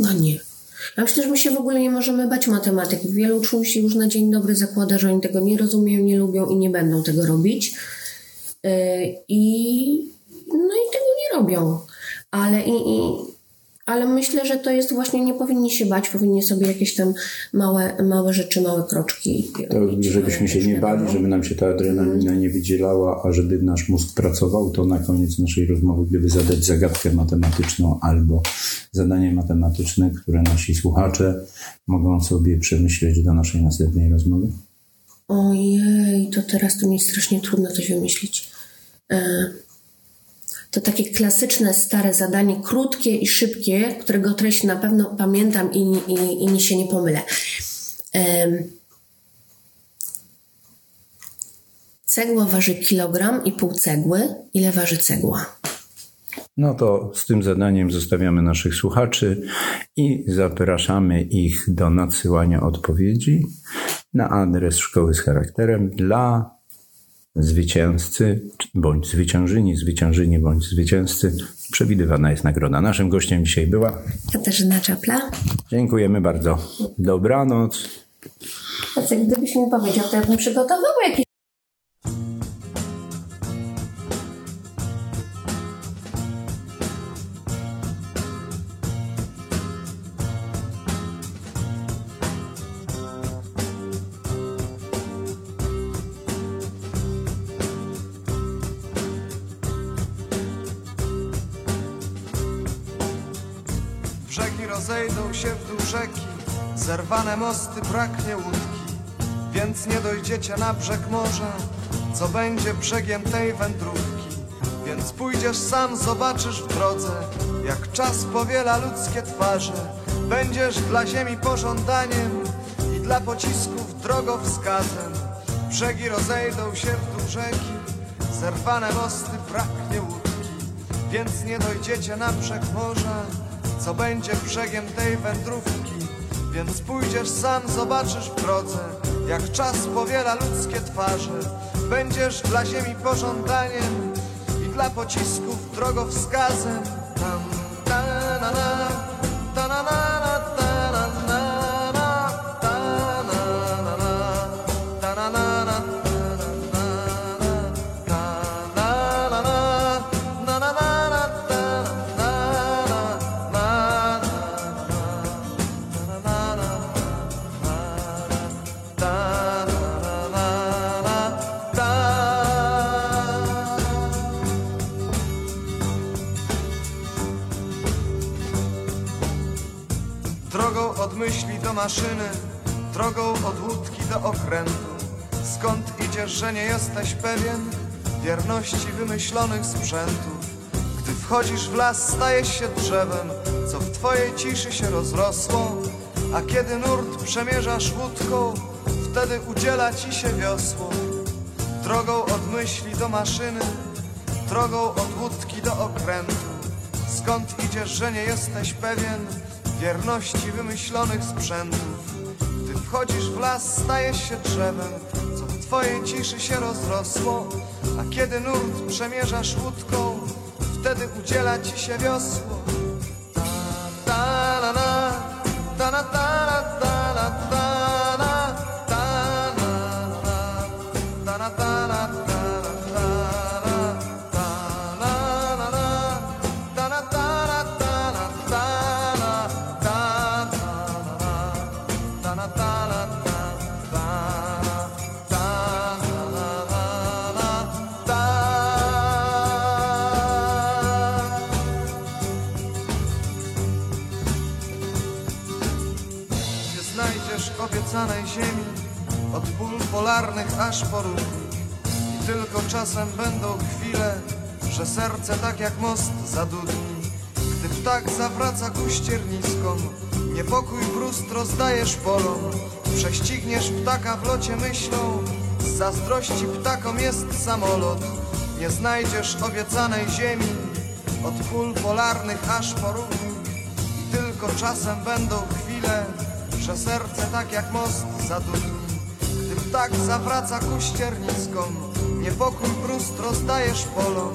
No nie. Ja myślę, że my się w ogóle nie możemy bać matematyki. Wielu uczniów się już na dzień dobry zakłada, że oni tego nie rozumieją, nie lubią i nie będą tego robić. Yy, I, no i tego nie robią. Ale, i, i, ale myślę, że to jest właśnie, nie powinni się bać, powinni sobie jakieś tam małe, małe rzeczy, małe kroczki. Robić. żebyśmy się nie bali, żeby nam się ta adrenalina nie wydzielała, a żeby nasz mózg pracował, to na koniec naszej rozmowy, gdyby zadać zagadkę matematyczną albo zadanie matematyczne, które nasi słuchacze mogą sobie przemyśleć do naszej następnej rozmowy. Ojej, to teraz to mi jest strasznie trudno coś wymyślić. E, To takie klasyczne, stare zadanie, krótkie i szybkie, którego treść na pewno pamiętam i, i, i się nie pomylę. Cegła waży kilogram i pół cegły. Ile waży cegła? No to z tym zadaniem zostawiamy naszych słuchaczy i zapraszamy ich do nadsyłania odpowiedzi na adres Szkoły z Charakterem dla zwycięzcy bądź zwyciężyni, zwyciężyni bądź zwycięzcy. Przewidywana jest nagroda. Naszym gościem dzisiaj była. Katarzyna Czapla. Dziękujemy bardzo. Dobranoc. Jacek, gdybyś mi powiedział, to ja bym przygotowała jakieś rzeki, zerwane mosty braknie łódki, więc nie dojdziecie na brzeg morza, co będzie brzegiem tej wędrówki. Więc pójdziesz sam, zobaczysz w drodze, jak czas powiela ludzkie twarze. Będziesz dla ziemi pożądaniem i dla pocisków drogowskazem. Brzegi rozejdą się w dół rzeki, zerwane mosty braknie łódki. Więc nie dojdziecie na brzeg morza, co będzie brzegiem tej wędrówki. Więc pójdziesz sam, zobaczysz w drodze, jak czas powiela ludzkie twarze. Będziesz dla ziemi pożądaniem i dla pocisków drogowskazem. Tam, do maszyny, drogą od łódki do okrętu. Skąd idziesz, że nie jesteś pewien wierności wymyślonych sprzętów? Gdy wchodzisz w las, stajesz się drzewem, co w twojej ciszy się rozrosło. A kiedy nurt przemierzasz łódką, wtedy udziela ci się wiosło. Drogą od myśli do maszyny, drogą od łódki do okrętu. Skąd idziesz, że nie jesteś pewien wierności wymyślonych sprzętów? Gdy wchodzisz w las, stajesz się drzewem, co w twojej ciszy się rozrosło. A kiedy nurt przemierzasz łódką, wtedy udziela ci się wiosło. Ból polarnych aż po równik I tylko czasem będą chwile że serce tak jak most zadudni. Gdy ptak zawraca ku ścierniskom, niepokój brust rozdajesz polom. Prześcigniesz ptaka w locie myślą, z zazdrości ptakom jest samolot. Nie znajdziesz obiecanej ziemi, od pól polarnych aż po. I tylko czasem będą chwile, że serce tak jak most zadudni. Ptak zawraca ku ścierniskom, niepokój brust rozdajesz polom.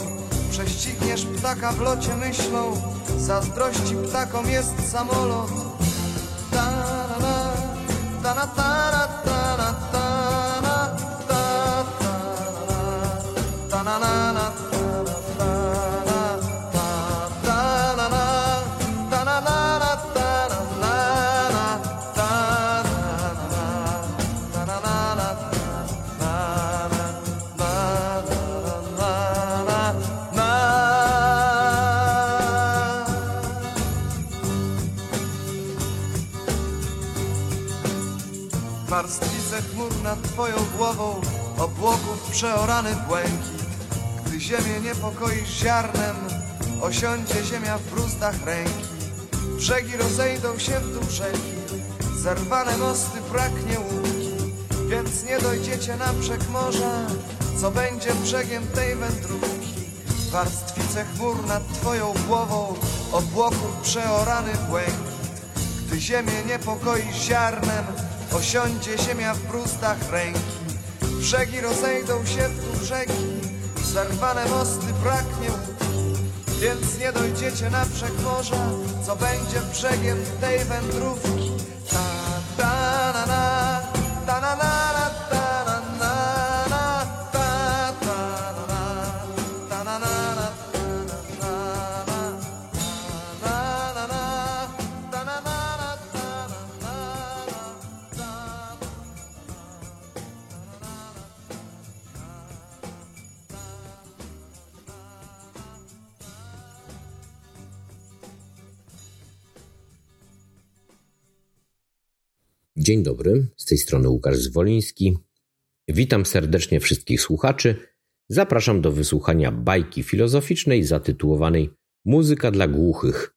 Prześcigniesz ptaka w locie myślą, zazdrości ptakom jest samolot. Ta-na-na, ta-na-ta-na, nad twoją głową, obłoków przeorany błękit. Gdy ziemię niepokoisz ziarnem, osiądzie ziemia w brustach ręki. Brzegi rozejdą się w dół rzeki, zerwane mosty braknie łódki. Więc nie dojdziecie na brzeg morza, co będzie brzegiem tej wędrówki. Warstwice chmur nad twoją głową, obłoków przeorany błękit. Gdy ziemię niepokoi ziarnem, osiądzie ziemia w brustach ręki. Brzegi rozejdą się w dół rzeki, zerwane mosty braknie. Więc nie dojdziecie na brzeg morza, co będzie brzegiem tej wędrówki. Dzień dobry, z tej strony Łukasz Zwoliński. Witam serdecznie wszystkich słuchaczy. Zapraszam do wysłuchania bajki filozoficznej zatytułowanej Muzyka dla głuchych.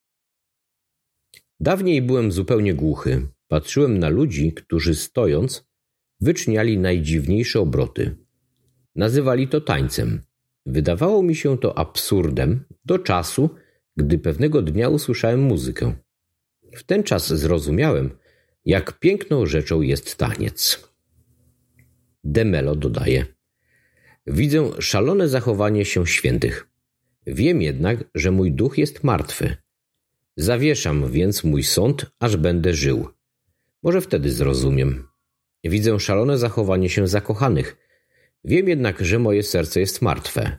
Dawniej byłem zupełnie głuchy. Patrzyłem na ludzi, którzy stojąc wyczyniali najdziwniejsze obroty. Nazywali to tańcem. Wydawało mi się to absurdem do czasu, gdy pewnego dnia usłyszałem muzykę. W ten czas zrozumiałem, jak piękną rzeczą jest taniec. Demelo dodaje: Widzę szalone zachowanie się świętych. Wiem jednak, że mój duch jest martwy. Zawieszam więc mój sąd, aż będę żył. Może wtedy zrozumiem. Widzę szalone zachowanie się zakochanych. Wiem jednak, że moje serce jest martwe.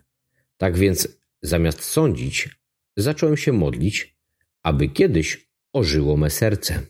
Tak więc, zamiast sądzić, zacząłem się modlić, aby kiedyś ożyło me serce.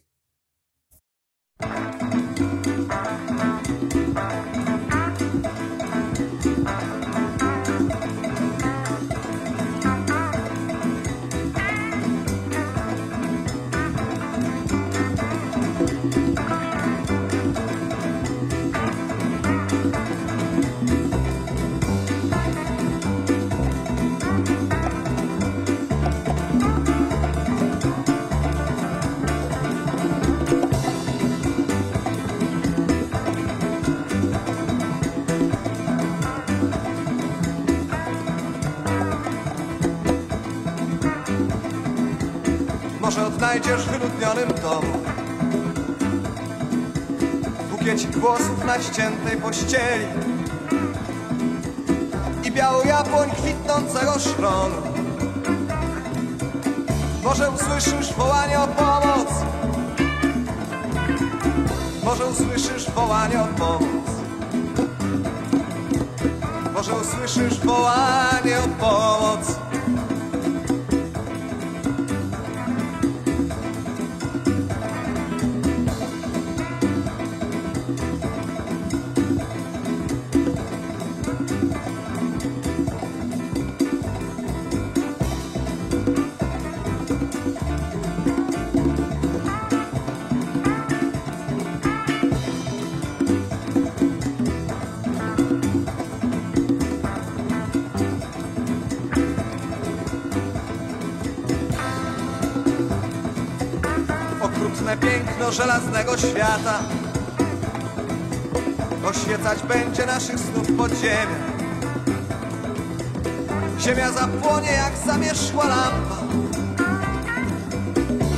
Wyludnionym domu. Bukiecik włosów na ściętej pościeli I białą jabłoń kwitnącego szronu Może usłyszysz wołanie o pomoc? Może usłyszysz wołanie o pomoc? Może usłyszysz wołanie o pomoc żelaznego świata. Oświecać będzie naszych snów podziemia. Ziemia zapłonie jak zamierzchła lampa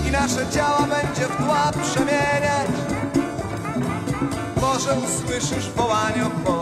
i nasze ciała będzie w tła przemieniać. Może usłyszysz wołanie o pomoc.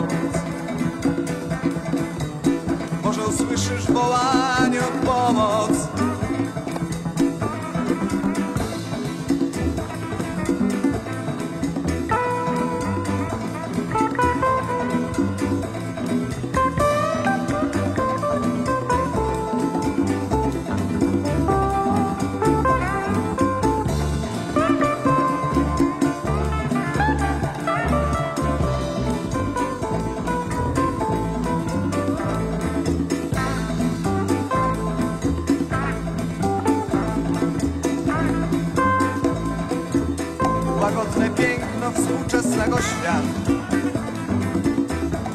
Łagodne piękno współczesnego świata.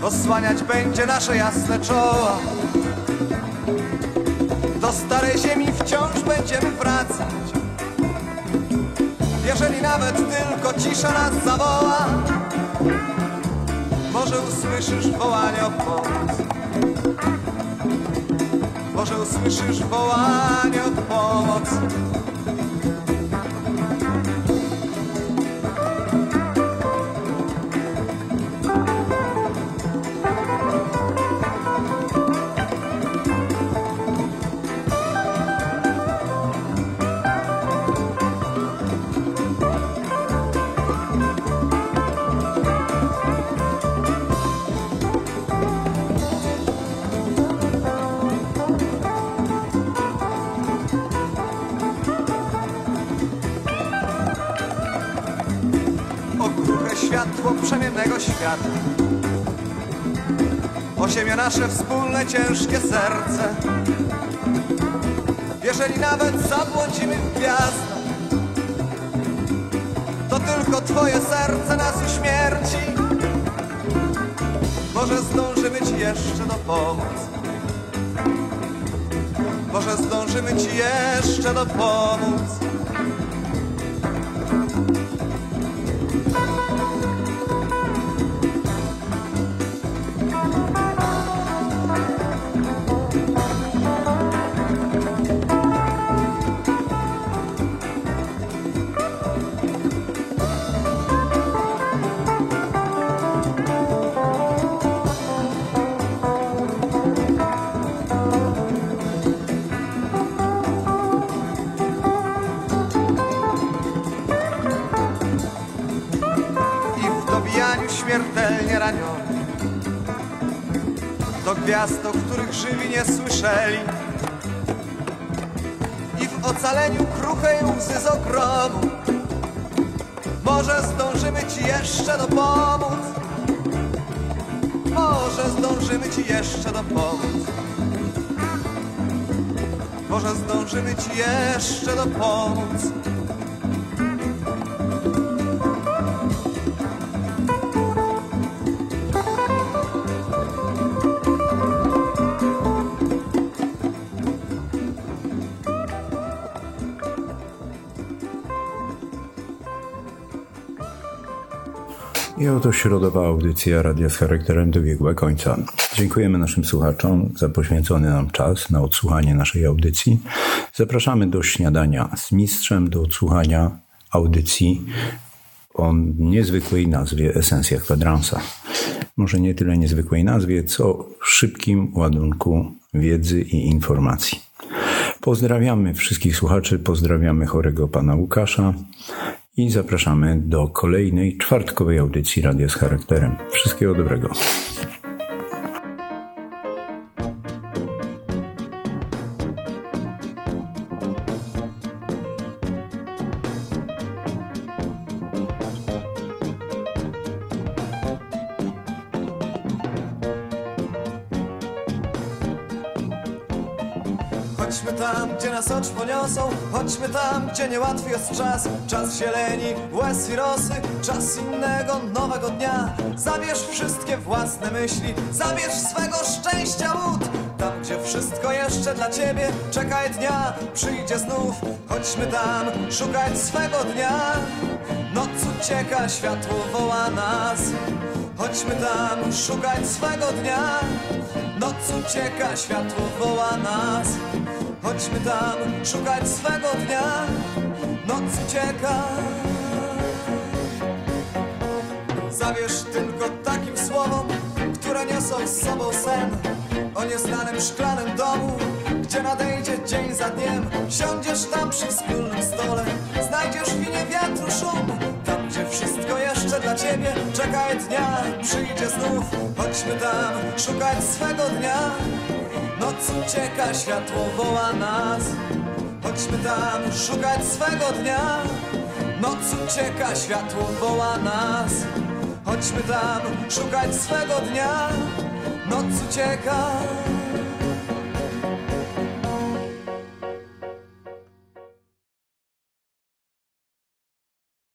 Osłaniać będzie nasze jasne czoła. Do starej ziemi wciąż będziemy wracać. Jeżeli nawet tylko cisza nas zawoła, może usłyszysz wołanie o pomoc. Może usłyszysz wołanie o pomoc. Ciężkie serce. Jeżeli nawet zabłądzimy w gwiazdach, to tylko Twoje serce nas uśmierci. Może zdążymy Ci jeszcze dopomóc. Może zdążymy Ci jeszcze dopomóc. I w ocaleniu kruchej łzy z ogromu. Może zdążymy Ci jeszcze dopomóc. Może zdążymy Ci jeszcze dopomóc. Może zdążymy Ci jeszcze dopomóc. I oto środowa audycja radia z charakterem dobiegła końca. Dziękujemy naszym słuchaczom za poświęcony nam czas na odsłuchanie naszej audycji. Zapraszamy do śniadania z mistrzem, do odsłuchania audycji o niezwykłej nazwie Esencja Kwadransa. Może nie tyle niezwykłej nazwie, co szybkim ładunku wiedzy i informacji. Pozdrawiamy wszystkich słuchaczy, pozdrawiamy chorego pana Łukasza i zapraszamy do kolejnej czwartkowej audycji Radia z Charakterem. Wszystkiego dobrego. Chodźmy tam, gdzie niełatwy jest czas. Czas zieleni, łez i rosy. Czas innego, nowego dnia. Zabierz wszystkie własne myśli. Zabierz swego szczęścia łód Tam, gdzie wszystko jeszcze dla ciebie Czekaj dnia, przyjdzie znów. Chodźmy tam, szukać swego dnia. Noc ucieka, światło woła nas. Chodźmy tam szukać swego dnia. Noc ucieka, światło woła nas Chodźmy tam szukać swego dnia. Noc ucieka. Zawierz tylko takim słowom, które niosą z sobą sen. O nieznanym szklanym domu, gdzie nadejdzie dzień za dniem. Siądziesz tam przy wspólnym stole, znajdziesz w winie wiatru szum. Tam, gdzie wszystko jeszcze dla ciebie czeka dnia Przyjdzie znów, chodźmy tam, szukać swego dnia Noc ucieka, światło woła nas. Chodźmy tam, szukać swego dnia. Noc ucieka, światło woła nas. Chodźmy tam, szukać swego dnia. Noc ucieka